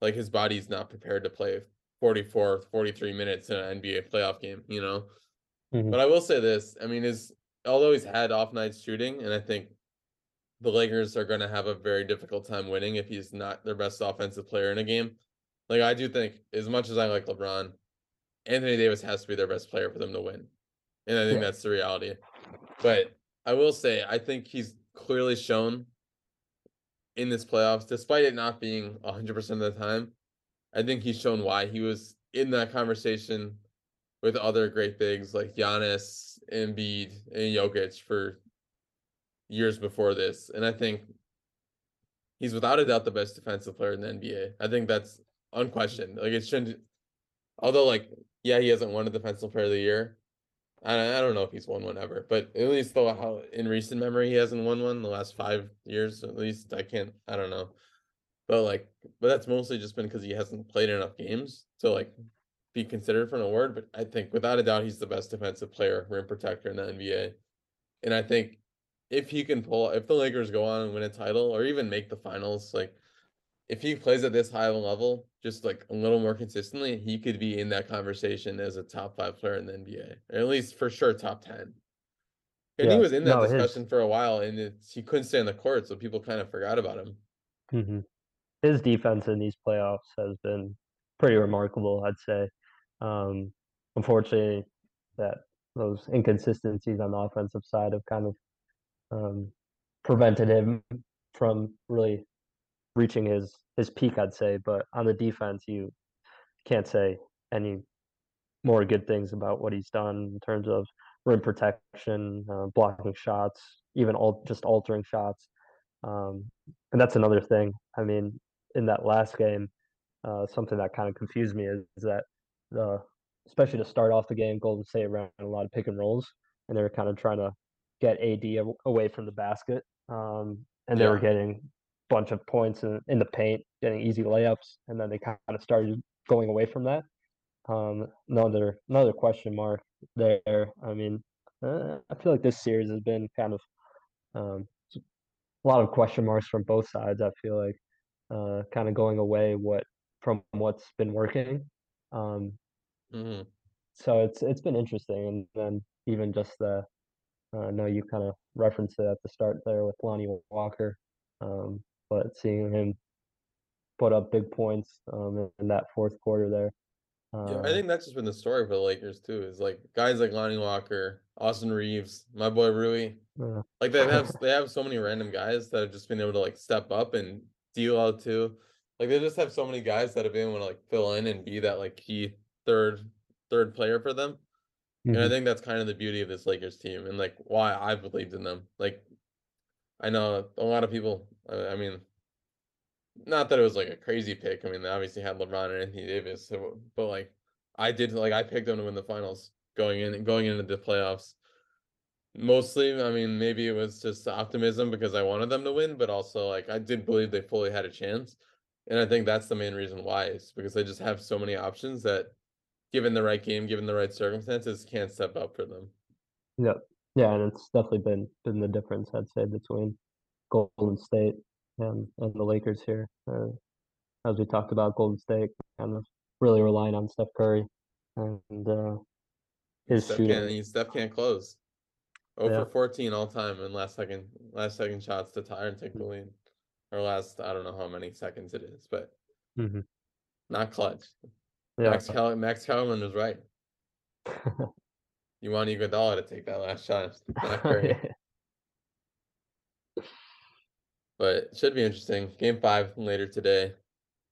like his body's not prepared to play 44 43 minutes in an NBA playoff game you know Mhm. but I will say this I mean is although he's had off nights shooting and I think the Lakers are going to have a very difficult time winning if he's not their best offensive player in a game like I do think as much as I like LeBron Anthony Davis has to be their best player for them to win and I think Yeah. that's the reality. But I will say, I think he's clearly shown in this playoffs, despite it not being 100% of the time, I think he's shown why he was in that conversation with other great bigs like Giannis, Embiid, and Jokic for years before this. And I think he's without a doubt the best defensive player in the NBA. I think that's unquestioned. Like it shouldn't, although like yeah, he hasn't won a defensive player of the year. I don't know if he's won one ever, but at least though how in recent memory he hasn't won one the last five years. At least I can't. I don't know, but like, but that's mostly just been because he hasn't played enough games to like be considered for an award. But I think without a doubt he's the best defensive player, rim protector in the NBA, and I think if he can pull, if the Lakers go on and win a title or even make the finals, like if he plays at this high of a level, just like a little more consistently, he could be in that conversation as a top five player in the NBA, or at least for sure top ten. And he was in that no, his- discussion for a while, and it's, he couldn't stay on the court, so people kind of forgot about him. Mhm. His defense in these playoffs has been pretty remarkable, I'd say. Um, unfortunately, that those inconsistencies on the offensive side have kind of um, prevented him from really reaching his his peak, I'd say. But on the defense, you can't say any more good things about what he's done in terms of rim protection, uh, blocking shots, even all just altering shots. Um, and that's another thing. I mean, in that last game, uh, something that kind of confused me is, is that the especially to start off the game, Golden State ran a lot of pick and rolls, and they were kind of trying to get AD away from the basket, um, and they were getting bunch of points in, in the paint, getting easy layups, and then they kind of started going away from that. Um, another another question mark there. I mean, uh, I feel like this series has been kind of um, a lot of question marks from both sides. I feel like uh, kind of going away what from what's been working. Um, hmm so it's it's been interesting, and then even just the uh, I know you kind of referenced it at the start there with Lonnie Walker, um, but seeing him put up big points um, in, that fourth quarter there. Yeah, I think that's just been the story for the Lakers too. Is like guys like Lonnie Walker, Austin Reaves, my boy Rui. uh, Like they have they have so many random guys that have just been able to like step up and deal out too. Like they just have so many guys that have been able to like fill in and be that like key third third player for them. And I mhm. think that's kind of the beauty of this Lakers team and like why I've believed in them. Like I know a lot of people. I, I mean, not that it was like a crazy pick. I mean, they obviously had LeBron and Anthony Davis, so, but like I did like I picked them to win the finals going in going into the playoffs. Mostly, I mean, maybe it was just optimism because I wanted them to win, but also like I did believe they fully had a chance. And I think that's the main reason why is because they just have so many options that given the right game, given the right circumstances, can't step up for them. Yep. Yeah, and it's definitely been been the difference, I'd say, between Golden State and and the Lakers here. Uh, as we talked about, Golden State kind of really relying on Steph Curry and uh, his Steph shooting. can't Steph can't close. Oh Yeah. for 14 all time in last second last second shots to tie and take the lead. Or last I don't know how many seconds it is, but Mhm. not clutch. Yeah, Max Cal- Max Kellerman was right. You want Iguodala to take that last shot, not Curry. but it should be interesting. Game five later today.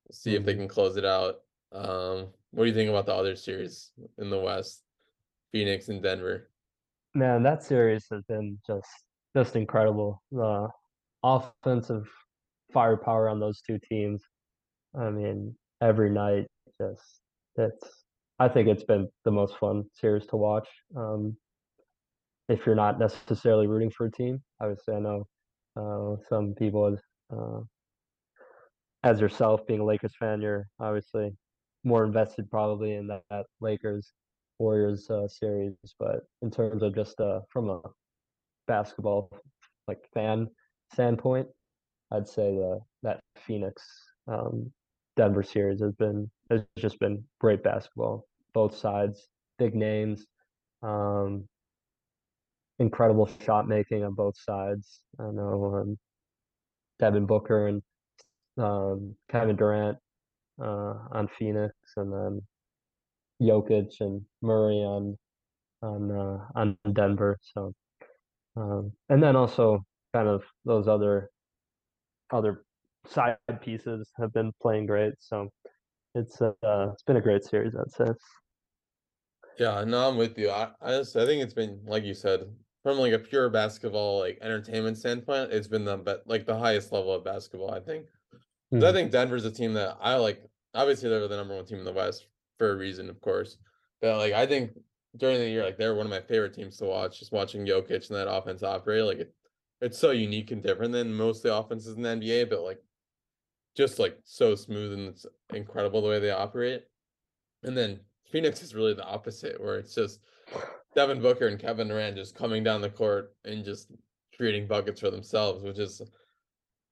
We'll see if they Mhm. can close it out. Um, what do you think about the other series in the West? Phoenix and Denver. man, that series has been just just incredible. The offensive firepower on those two teams. I mean, every night, just it's. I think it's been the most fun series to watch. Um, if you're not necessarily rooting for a team, obviously, I know uh, some people, uh, as yourself being a Lakers fan, you're obviously more invested probably in that, that Lakers Warriors uh, series. But in terms of just uh, from a basketball like fan standpoint, I'd say the that Phoenix um, Denver series has been has just been great basketball. Both sides, big names, um, incredible shot making on both sides. I know um, Devin Booker and um, Kevin Durant uh, on Phoenix, and then Jokic and Murray on on uh, on Denver. So, um, and then also kind of those other other side pieces have been playing great. So it's uh, it's been a great series, I'd say. Yeah, no, I'm with you. I I, just, I think it's been like you said, from like a pure basketball like entertainment standpoint, it's been the but like the highest level of basketball. I think. Mm-hmm. I think Denver's a team that I like. Obviously, they're the number one team in the West for a reason, of course. But like, I think during the year, like they're one of my favorite teams to watch. Just watching Jokic and that offense operate, like it, it's so unique and different than most of the offenses in the NBA. But like, just like so smooth and it's incredible the way they operate. And then Phoenix is really the opposite, where it's just Devin Booker and Kevin Durant just coming down the court and just creating buckets for themselves, which is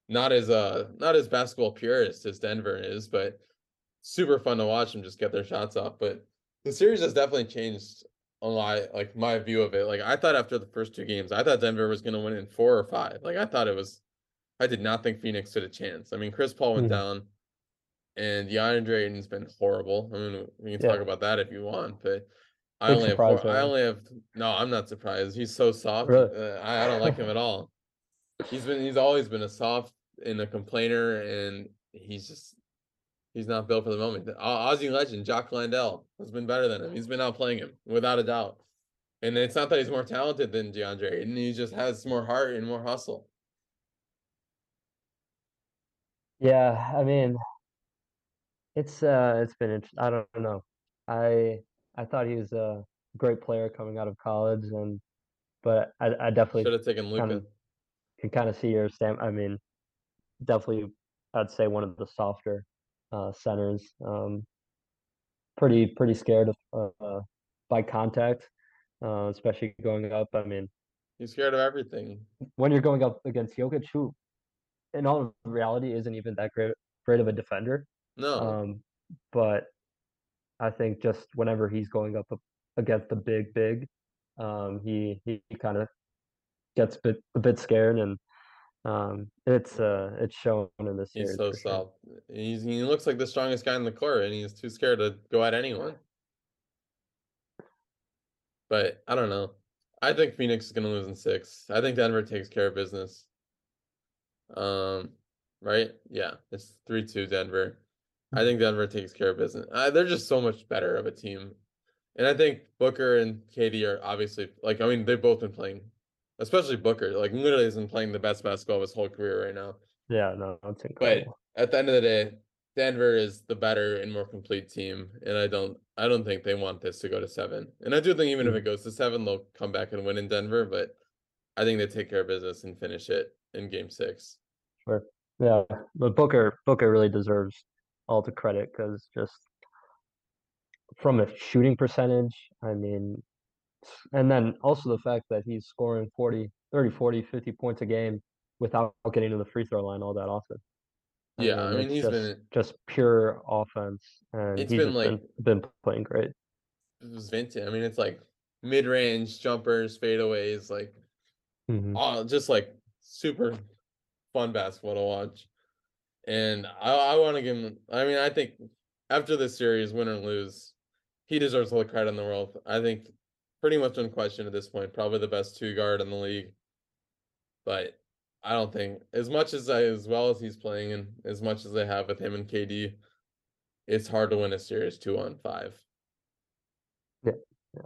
not as uh not as basketball purist as Denver is, but super fun to watch them just get their shots off. But the series has definitely changed a lot, like my view of it. Like I thought after the first two games, I thought Denver was gonna win in four or five. Like I thought it was I did not think Phoenix stood a chance. I mean, Chris Paul went mm-hmm. down and DeAndre Ayton's been horrible. I mean, we can yeah. talk about that if you want, but I only have four, I only have no. I'm not surprised. He's so soft. Really? Uh, I, I don't like him at all. He's been he's always been a soft and a complainer, and he's just he's not built for the moment. Aussie legend Jock Landale has been better than him. He's been outplaying him without a doubt. And it's not that he's more talented than DeAndre, and he just has more heart and more hustle. Yeah, I mean, it's uh, it's been I don't know. I I thought he was a great player coming out of college, and but I I definitely should have taken Luka. Kind of, can kind of see your stamp. I mean, definitely, I'd say one of the softer uh, centers. Um, pretty pretty scared of uh, by contact, uh, especially going up. I mean, he's scared of everything. When you're going up against Jokic, who, in all reality, isn't even that great great of a defender. No. Um, but I think just whenever he's going up against the big big, um, he he kind of gets a bit a bit scared and um, it's uh, it's shown in this. He's so soft. Sure. He's he looks like the strongest guy in the court, and he's too scared to go at anyone. But I don't know. I think Phoenix is gonna lose in six. I think Denver takes care of business. Um, right? Yeah, it's three two Denver. I think Denver takes care of business. Uh, they're just so much better of a team, and I think Booker and KD are obviously like. I mean, they've both been playing especially Booker. Like literally isn't playing the best basketball of his whole career right now. Yeah, no, that's incredible. But at the end of the day, Denver is the better and more complete team, and I don't, I don't think they want this to go to seven. And I do think even mm-hmm. if it goes to seven, they'll come back and win in Denver. But I think they take care of business and finish it in Game Six. Sure. Yeah, but Booker, Booker really deserves all the credit because just from a shooting percentage, I mean, and then also the fact that he's scoring 40, 30, 40, 50 points a game without getting to the free throw line all that often. I yeah, mean, I mean he's just, been just pure offense, and it's been like been, been, playing great. It was vintage. I mean, it's like mid range jumpers, fadeaways, like mm-hmm. all just like super fun basketball to watch. And I, I want to give him. I mean, I think after this series, win or lose, he deserves all the credit in the world. I think pretty much unquestioned at this point. Probably the best two guard in the league. But I don't think as much as I, as well as he's playing and as much as they have with him and KD, it's hard to win a series two on five. Yeah. Yeah.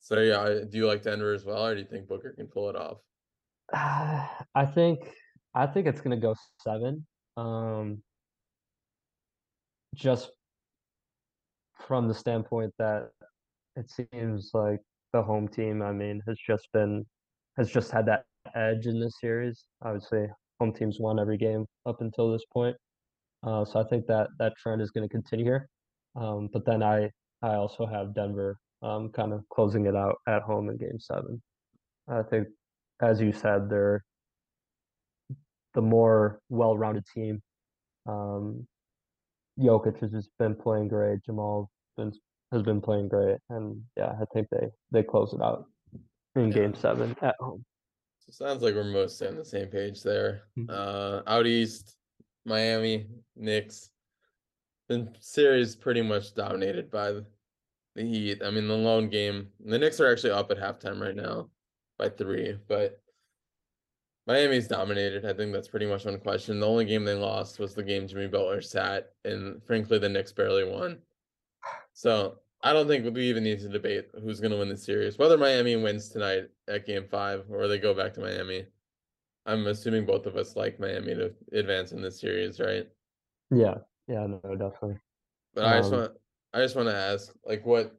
So yeah, do you like Denver as well, or do you think Booker can pull it off? I think I think it's gonna go seven. Um, just from the standpoint that it seems like the home team, I mean, has just been has just had that edge in this series. Obviously, home teams won every game up until this point. Uh, so I think that that trend is going to continue here. Um, but then I I also have Denver um, kind of closing it out at home in Game Seven. I think, as you said, they're the more well-rounded team. Um, Jokic has just been playing great. Jamal been, has been playing great, and yeah, I think they they close it out in Yeah. Game Seven at home. So sounds like we're mostly on the same page there. Mhm. Uh, out east, Miami, Knicks. The series pretty much dominated by the the Heat. I mean, the lone game. The Knicks are actually up at halftime right now by three, but Miami's dominated. I think that's pretty much unquestioned. The only game they lost was the game Jimmy Butler sat, and frankly, the Knicks barely won. So I don't think we even need to debate who's going to win the series. Whether Miami wins tonight at Game Five or they go back to Miami, I'm assuming both of us like Miami to advance in this series, right? Yeah, yeah, no, definitely. But I just Um, want, I just want to ask, like, what,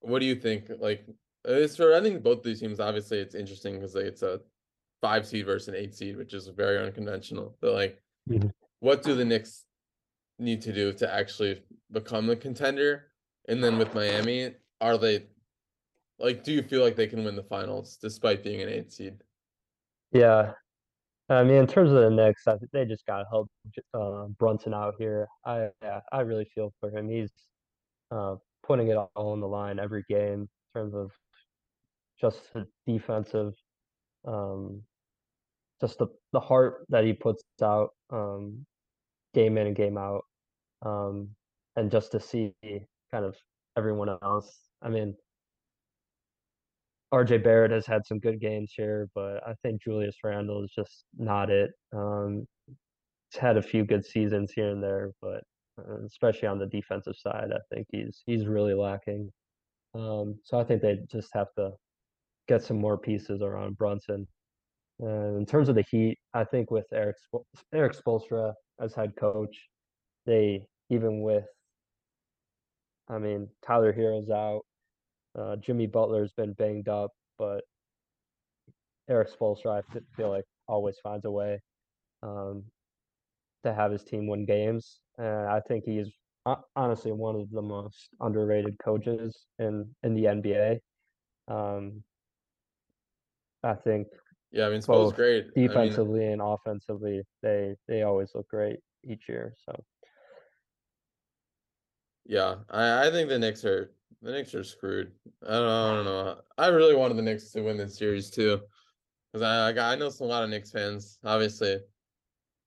what do you think? Like, it's for I think both these teams. Obviously, it's interesting because like, it's a five seed versus an eight seed, which is very unconventional. But like, Mhm. what do the Knicks need to do to actually become a contender? And then with Miami, are they like? Do you feel like they can win the finals despite being an eight seed? Yeah, I mean, in terms of the Knicks, I think they just got to help uh, Brunson out here. I yeah, I really feel for him. He's uh, putting it all on the line every game in terms of just the defensive, um, just the the heart that he puts out, um, game in and game out, um, and just to see kind of everyone else. I mean, RJ Barrett has had some good games here, but I think Julius Randle is just not it. Um, he's had a few good seasons here and there, but uh, especially on the defensive side, I think he's he's really lacking. Um, so I think they just have to get some more pieces around Brunson. In terms of the Heat, I think with Erik Spo- Erik Spoelstra as head coach, they even with, I mean, Tyler Herro's out, uh, Jimmy Butler's been banged up, but Erik Spoelstra, I feel like always finds a way um, to have his team win games. And I think he's ho- honestly one of the most underrated coaches in in the NBA. Um, I think Yeah, I mean, Spo's great. I mean, defensively and offensively, they they always look great each year. So Yeah, I, I think the Knicks are the Knicks are screwed. I don't, I don't know. I really wanted the Knicks to win this series too, because I I, got, I know some, a lot of Knicks fans. Obviously,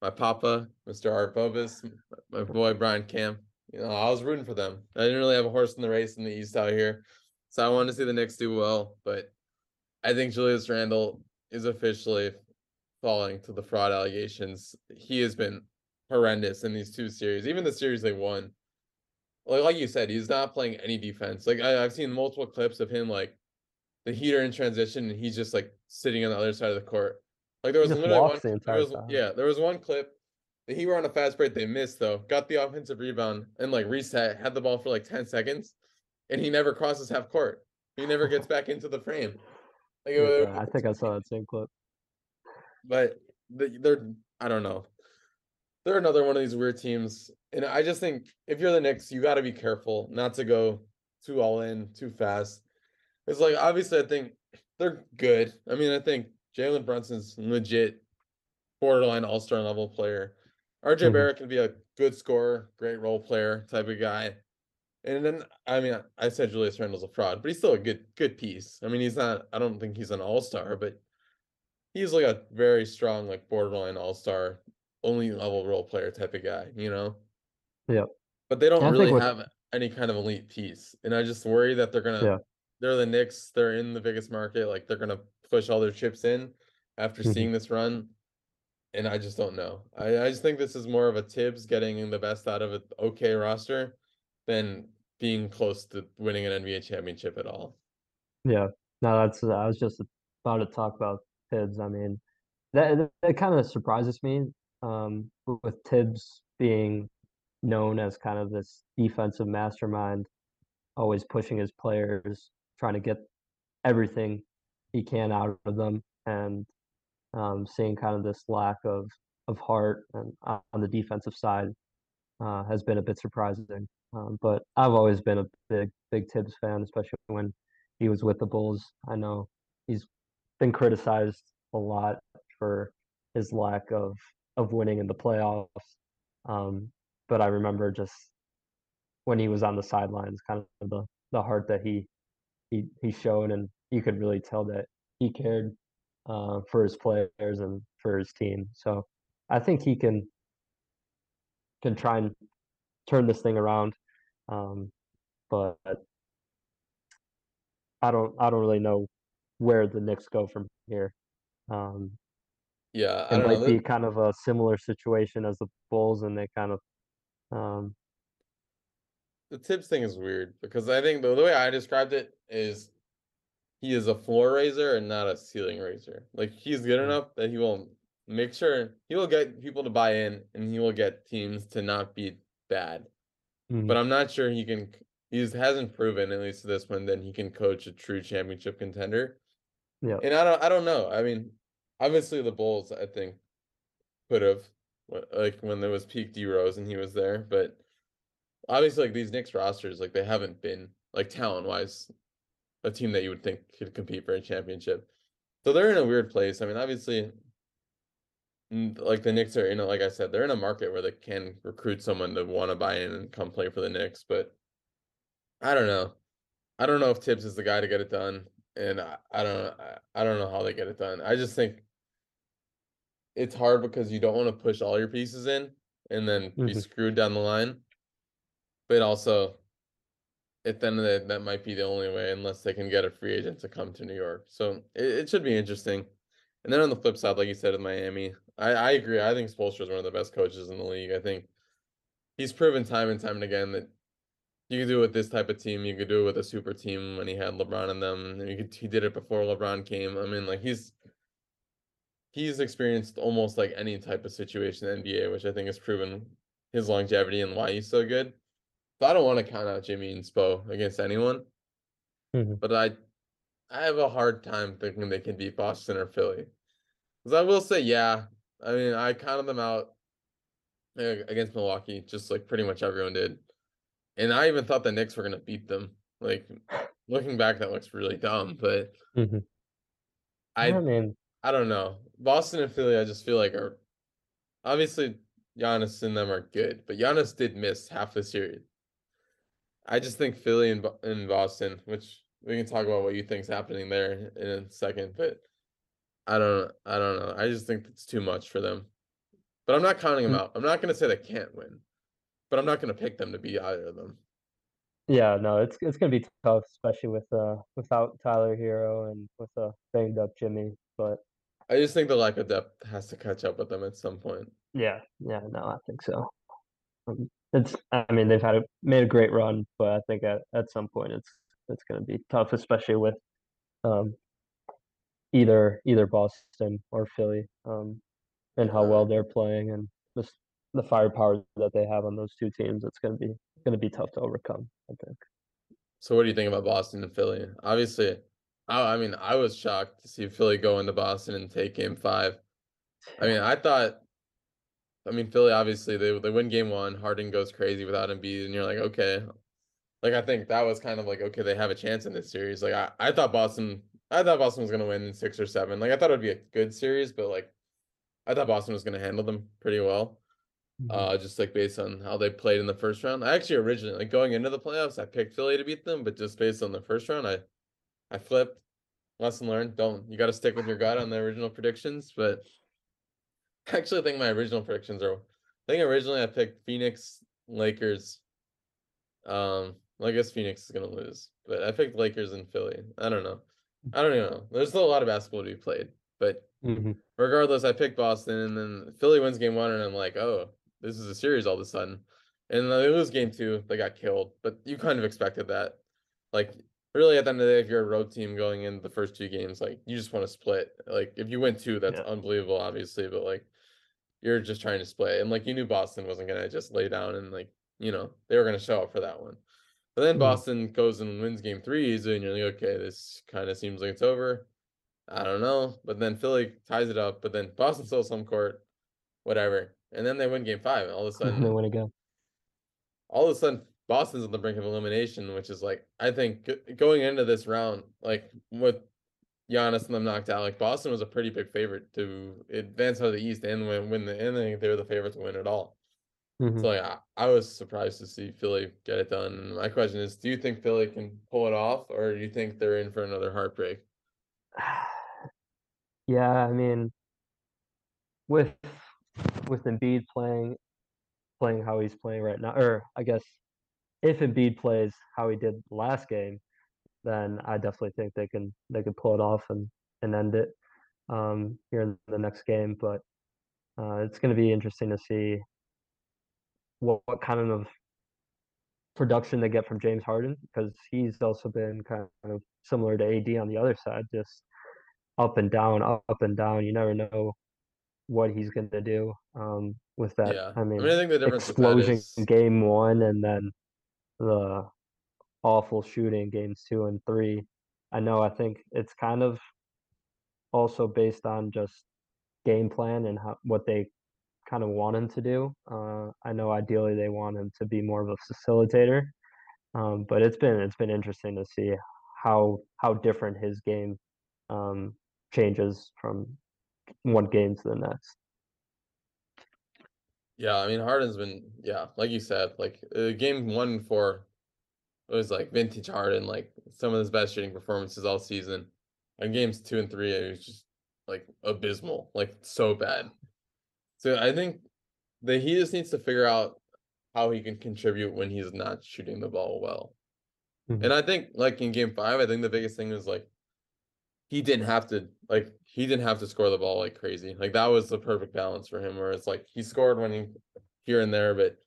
my papa, Mr. Art Bovis, my mm-hmm. boy Brian Camp. You know, I was rooting for them. I didn't really have a horse in the race in the East out here, so I wanted to see the Knicks do well. But I think Julius Randle is officially falling to the fraud allegations. He has been horrendous in these two series, even the series they won like like you said, he's not playing any defense. Like I, I've seen multiple clips of him like the heater in transition, and he's just like sitting on the other side of the court. Like there was literally one. the there was, yeah, there was one clip. that He were on a fast break. They missed though. Got the offensive rebound and like reset. Had the ball for like ten seconds, and he never crosses half court. He never gets back into the frame. Like, Yeah, I think I saw that same clip. but they're I don't know. They're another one of these weird teams, and I just think if you're the Knicks, you got to be careful not to go too all in too fast. It's like obviously I think they're good. I mean, I think Jalen Brunson's legit borderline all star level player. RJ Mhm. Barrett can be a good scorer, great role player type of guy. And then I mean I said Julius Randle's a fraud, but he's still a good good piece. I mean he's not I don't think he's an all star, but he's like a very strong, like borderline all star, only level role player type of guy, you know? Yep. But they don't I really what- have any kind of elite piece. And I just worry that they're gonna Yeah. they're the Knicks, they're in the biggest market, like they're gonna push all their chips in after Mhm. seeing this run. And I just don't know. I, I just think this is more of a Thibs getting the best out of an okay roster than being close to winning an NBA championship at all. Yeah, no, that's I was just about to talk about Thibs. I mean, that that kind of surprises me um, with Thibs being known as kind of this defensive mastermind, always pushing his players, trying to get everything he can out of them, and um, seeing kind of this lack of of heart and on the defensive side uh, has been a bit surprising. Um, but I've always been a big big Thibs fan, especially when he was with the Bulls. I know he's been criticized a lot for his lack of of winning in the playoffs. Um, but I remember just when he was on the sidelines, kind of the the heart that he he he showed, and you could really tell that he cared uh, for his players and for his team. So I think he can can try and turn this thing around. Um, but I don't I don't really know where the Knicks go from here. Um, Yeah, I it don't know. might be kind of a similar situation as the Bulls, and they kind of um, The Thibs thing is weird because I think the, the way I described it is he is a floor raiser and not a ceiling raiser. Like he's good Mm. enough that he will make sure he will get people to buy in and he will get teams to not be bad. Mhm, But I'm not sure he can he hasn't proven, at least to this one, that he can coach a true championship contender. yeah, And I don't I don't know. I mean, obviously the Bulls, I think, could have like when there was peak D Rose and he was there, but obviously like these Knicks rosters, like they haven't been like talent wise a team that you would think could compete for a championship. So they're in a weird place. I mean, obviously, like the Knicks are in a, like I said, they're in a market where they can recruit someone to want to buy in and come play for the Knicks, but I don't know. I don't know if Thibs is the guy to get it done, and I, I don't I, I don't know how they get it done. I just think it's hard because you don't want to push all your pieces in and then be Mhm. screwed down the line. But also, at the end of the day, that might be the only way unless they can get a free agent to come to New York. So it, it should be interesting. And then on the flip side, like you said with Miami, I, I agree. I think Spoelstra is one of the best coaches in the league. I think he's proven time and time and again that you can do it with this type of team. You could do it with a super team when he had LeBron in them. And you could, he did it before LeBron came. I mean, like he's he's experienced almost like any type of situation in the NBA, which I think has proven his longevity and why he's so good. So I don't want to count out Jimmy and Spo against anyone, mhm, but I I have a hard time thinking they can beat Boston or Philly. Because I will say, yeah, I mean, I counted them out uh, against Milwaukee, just like pretty much everyone did. And I even thought the Knicks were gonna beat them. Like looking back, that looks really dumb, but mhm. I I mean, I don't know. Boston and Philly, I just feel like are obviously Giannis and them are good, but Giannis did miss half the series. I just think Philly and, and Boston, which we can talk about what you think's happening there in a second, but I don't I don't know. I just think it's too much for them. But I'm not counting them Mm. out. I'm not gonna say they can't win, but I'm not gonna pick them to be either of them. yeah, no, it's it's gonna be tough, especially with uh without Tyler Herro and with a banged up Jimmy. But I just think the lack of depth has to catch up with them at some point. yeah, yeah, no, I think so. Um, it's I mean they've had a made a great run, but I think at at some point it's it's gonna be tough, especially with um either either Boston or Philly, um, and how well they're playing and just the firepower that they have on those two teams. It's gonna be gonna be tough to overcome. I think. So what do you think about Boston and Philly? Obviously, I, I mean, I was shocked to see Philly go into Boston and take game five. I mean, I thought, I mean, Philly obviously they they win game one. Harden goes crazy without Embiid, and you're like, okay, like I think that was kind of like okay, they have a chance in this series. Like I, I thought Boston, I thought Boston was gonna win in six or seven. Like I thought it'd be a good series, but like I thought Boston was gonna handle them pretty well. Mhm. Uh, just like based on how they played in the first round. I actually originally like going into the playoffs, I picked Philly to beat them, but just based on the first round, I I flipped. Lesson learned. Don't you got to stick with your gut on the original predictions. But I actually, think my original predictions are. I think originally I picked Phoenix, Lakers. Um, well, I guess Phoenix is gonna lose, but I picked Lakers and Philly. I don't know. I don't even know. There's still a lot of basketball to be played, but Mhm. regardless, I picked Boston, and then Philly wins game one, and I'm like, oh, this is a series all of a sudden. And then they lose game two, they got killed, but you kind of expected that. Like really at the end of the day, if you're a road team going in the first two games, like you just want to split. Like if you win two, that's Yeah. unbelievable, obviously, but like you're just trying to split. And like you knew Boston wasn't gonna just lay down and like, you know, they were gonna show up for that one. But then Mhm. Boston goes and wins game three easily, and you're like, okay, this kind of seems like it's over. I don't know. But then Philly ties it up, but then Boston still some court, whatever. And then they win game five, and all of a sudden They win again. all of a sudden Boston's on the brink of elimination, which is like I think going into this round, like with Giannis and them knocked out, like Boston was a pretty big favorite to advance out of the East and win win the and they were the favorite to win it all. Mhm. So like I, I was surprised to see Philly get it done. My question is, do you think Philly can pull it off, or do you think they're in for another heartbreak? Yeah, I mean, with with Embiid playing playing how he's playing right now, or I guess if Embiid plays how he did last game, then I definitely think they can they can pull it off and and end it um, here in the next game. But uh, it's going to be interesting to see what, what kind of production they get from James Harden because he's also been kind of similar to AD on the other side, just up and down, up and down. You never know what he's going to do um, with that. yeah, I mean, I think the difference explosion is game one and then the awful shooting games two and three. I know I think it's kind of also based on just game plan and how what they kind of want him to do. Uh, I know ideally they want him to be more of a facilitator, um, but it's been it's been interesting to see how how different his game um, changes from one game to the next. Yeah, I mean Harden's been yeah, like you said, like uh, game one four it was like vintage Harden, like some of his best shooting performances all season. And games two and three, it was just like abysmal, like so bad. So I think that he just needs to figure out how he can contribute when he's not shooting the ball well. Mhm. And I think like in game five, I think the biggest thing was like he didn't have to like he didn't have to score the ball like crazy. Like that was the perfect balance for him where it's like he scored when he here and there, but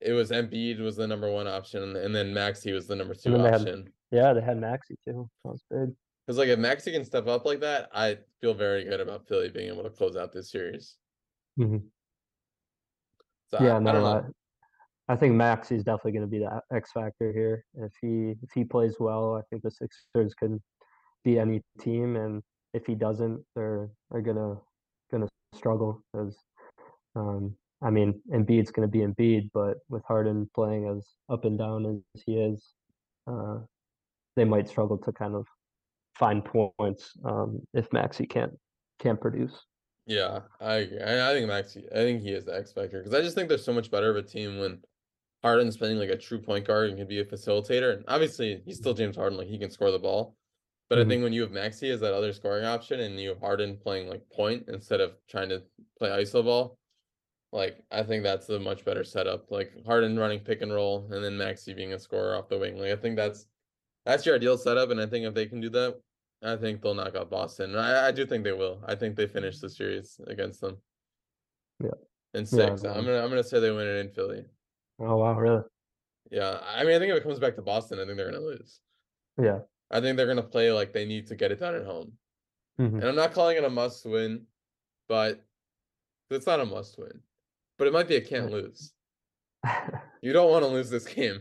it was Embiid was the number one option and then Maxey was the number two they had- option. Yeah, they had Maxey too. That was big. Because like if Maxey can step up like that, I feel very good about Philly being able to close out this series. Mhm. So I- Yeah, I, no, don't I, know. I think Maxey's definitely going to be the X factor here. If he if he plays well, I think the Sixers can beat any team, and if he doesn't, they're they're gonna gonna struggle because, um, I mean, Embiid's going to be Embiid, but with Harden playing as up and down as he is, uh, they might struggle to kind of find points um, if Maxey can't can't produce. Yeah, I agree. I, I think Maxey, I think he is the X factor because I just think they're so much better of a team when Harden's playing like a true point guard and can be a facilitator. And obviously, he's still James Harden, like he can score the ball. But Mhm. I think when you have Maxey as that other scoring option and you have Harden playing like point instead of trying to play iso ball, like I think that's a much better setup. Like Harden running pick and roll and then Maxey being a scorer off the wing. Like I think that's that's your ideal setup. And I think if they can do that, I think they'll knock out Boston. And I, I do think they will. I think they finish the series against them. Yeah. In six. no. I'm gonna I'm gonna say they win it in Philly. Oh wow, really? Yeah. I mean I think if it comes back to Boston, I think they're gonna lose. Yeah. I think they're gonna play like they need to get it done at home. Mhm. And I'm not calling it a must win, but it's not a must win. But it might be a can't lose. You don't want to lose this game.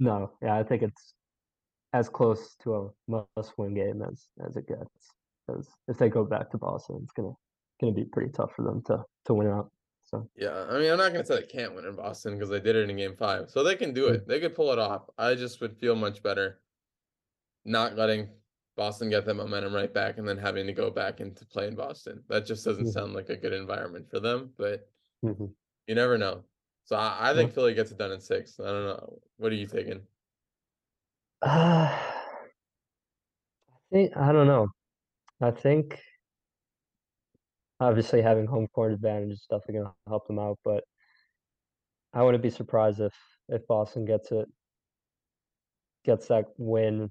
No, yeah, I think it's as close to a must-win game as as it gets. Because if they go back to Boston, it's gonna gonna be pretty tough for them to to win out. So Yeah, I mean, I'm not gonna say they can't win in Boston because they did it in game five, so they can do Mm. it. They could pull it off. I just would feel much better not letting Boston get that momentum right back and then having to go back and to play in Boston. That just doesn't Mhm. sound like a good environment for them, but mhm. you never know. So I, I think Philly gets it done in six. I don't know. What are you taking? Uh, I think I don't know. I think obviously having home court advantage is definitely gonna help them out, but I wouldn't be surprised if if Boston gets it gets that win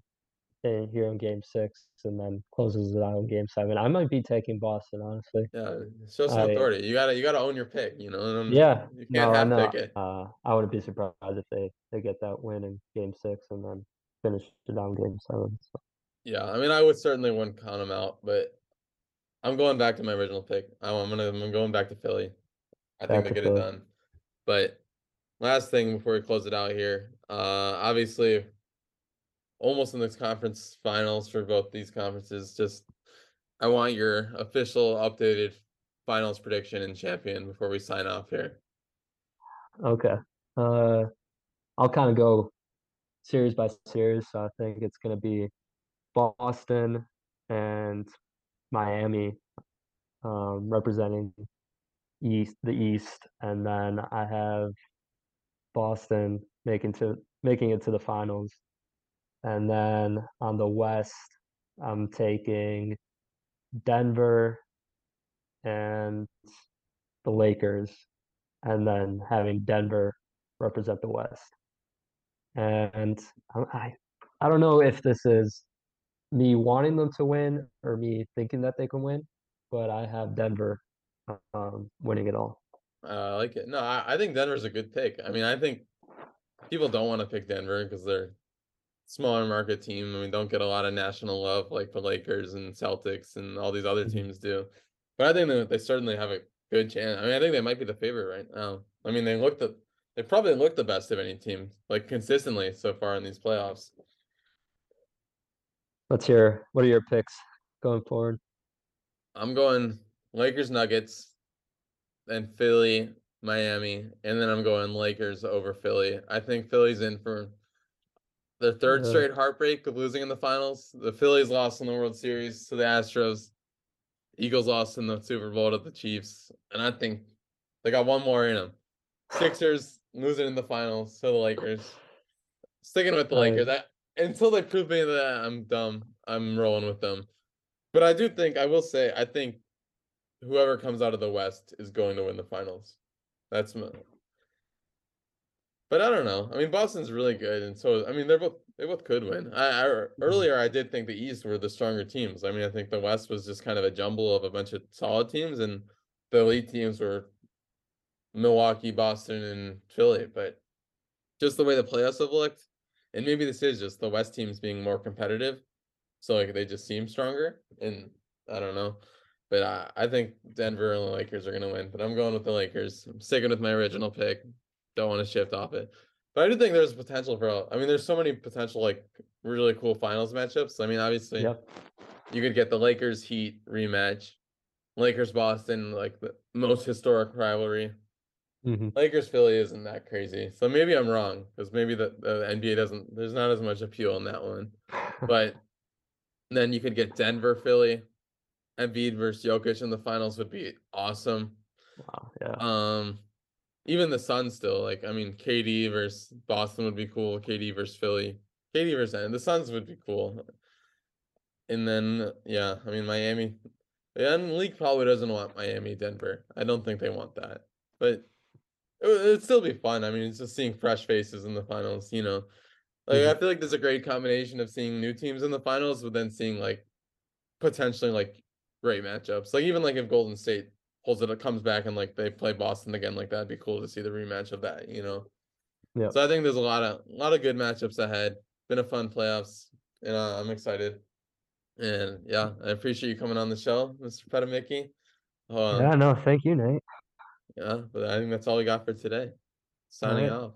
in, here in Game Six and then closes it out in Game Seven. I might be taking Boston honestly. Yeah, show some I- authority. You gotta you gotta own your pick. You know, and Yeah, you no, can't I half know. pick it. Uh, I wouldn't be surprised if they they get that win in Game Six and then finish it down game seven. So. Yeah, I mean, I would certainly wouldn't count them out, but I'm going back to my original pick. I'm gonna I'm going back to Philly. I think Back they to get it done. But last thing before we close it out here, uh, obviously, almost in this conference finals for both these conferences. Just I want your official updated finals prediction and champion before we sign off here. Okay. Uh, I'll kind of go series by series. So I think it's going to be Boston and Miami um, representing East, the East, and then I have Boston making to making it to the finals, and then on the West, I'm taking Denver and the Lakers, and then having Denver represent the West. And I, I, don't know if this is me wanting them to win or me thinking that they can win, but I have Denver um, winning it all. Uh, I like it. No, I, I think Denver's a good pick. I mean, I think people don't want to pick Denver because they're smaller market team. I mean, don't get a lot of national love like the Lakers and Celtics and all these other Mhm. teams do. But I think that they certainly have a good chance. I mean, I think they might be the favorite right now. I mean, they look the they probably look the best of any team, like consistently so far in these playoffs. What's your what are your picks going forward? I'm going Lakers Nuggets, and Philly, Miami, and then I'm going Lakers over Philly. I think Philly's in for their third Yeah. straight heartbreak of losing in the finals. The Phillies lost in the World Series to the Astros. Eagles lost in the Super Bowl to the Chiefs, and I think they got one more in them. Sixers losing in the finals to the Lakers. Sticking with the Right. Lakers. I, until they prove me that I'm dumb, I'm rolling with them. But I do think I will say I think whoever comes out of the West is going to win the finals. That's my. But I don't know. I mean, Boston's really good, and so I mean they're both they both could win. I, I mm-hmm. earlier I did think the East were the stronger teams. I mean, I think the West was just kind of a jumble of a bunch of solid teams, and the elite teams were Milwaukee, Boston, and Philly. But just the way the playoffs have looked, and maybe this is just the West teams being more competitive, so like they just seem stronger. And I don't know, but I, I think Denver and the Lakers are gonna win. But I'm going with the Lakers. I'm sticking with my original pick. Don't want to shift off it. But I do think there's potential for. I mean, there's so many potential like really cool finals matchups. I mean, obviously, Yep. you could get the Lakers Heat rematch, Lakers Boston, like the most historic rivalry. Hmm Lakers Philly isn't that crazy. So maybe I'm wrong because maybe the, the NBA doesn't there's not as much appeal in that one. But then you could get Denver Philly. Embiid versus Jokic in the finals would be awesome. Wow. Yeah. Um even the Suns still like I mean KD versus Boston would be cool. KD versus Philly. KD versus and the Suns would be cool. And then yeah, I mean Miami. The end league probably doesn't want Miami Denver. I don't think they want that. But it would it'd still be fun. I mean, it's just seeing fresh faces in the finals, you know. Like I Mhm. feel like there's a great combination of seeing new teams in the finals, but then seeing like potentially like great matchups. Like even like if Golden State pulls it, up, comes back and like they play Boston again, like that'd be cool to see the rematch of that, you know. Yep. So I think there's a lot of a lot of good matchups ahead. Been a fun playoffs, and uh, I'm excited. And yeah, I appreciate you coming on the show, Mr. Pettimickey. Um, yeah. No. Thank you, Nate. Yeah, but I think that's all we got for today. Signing off.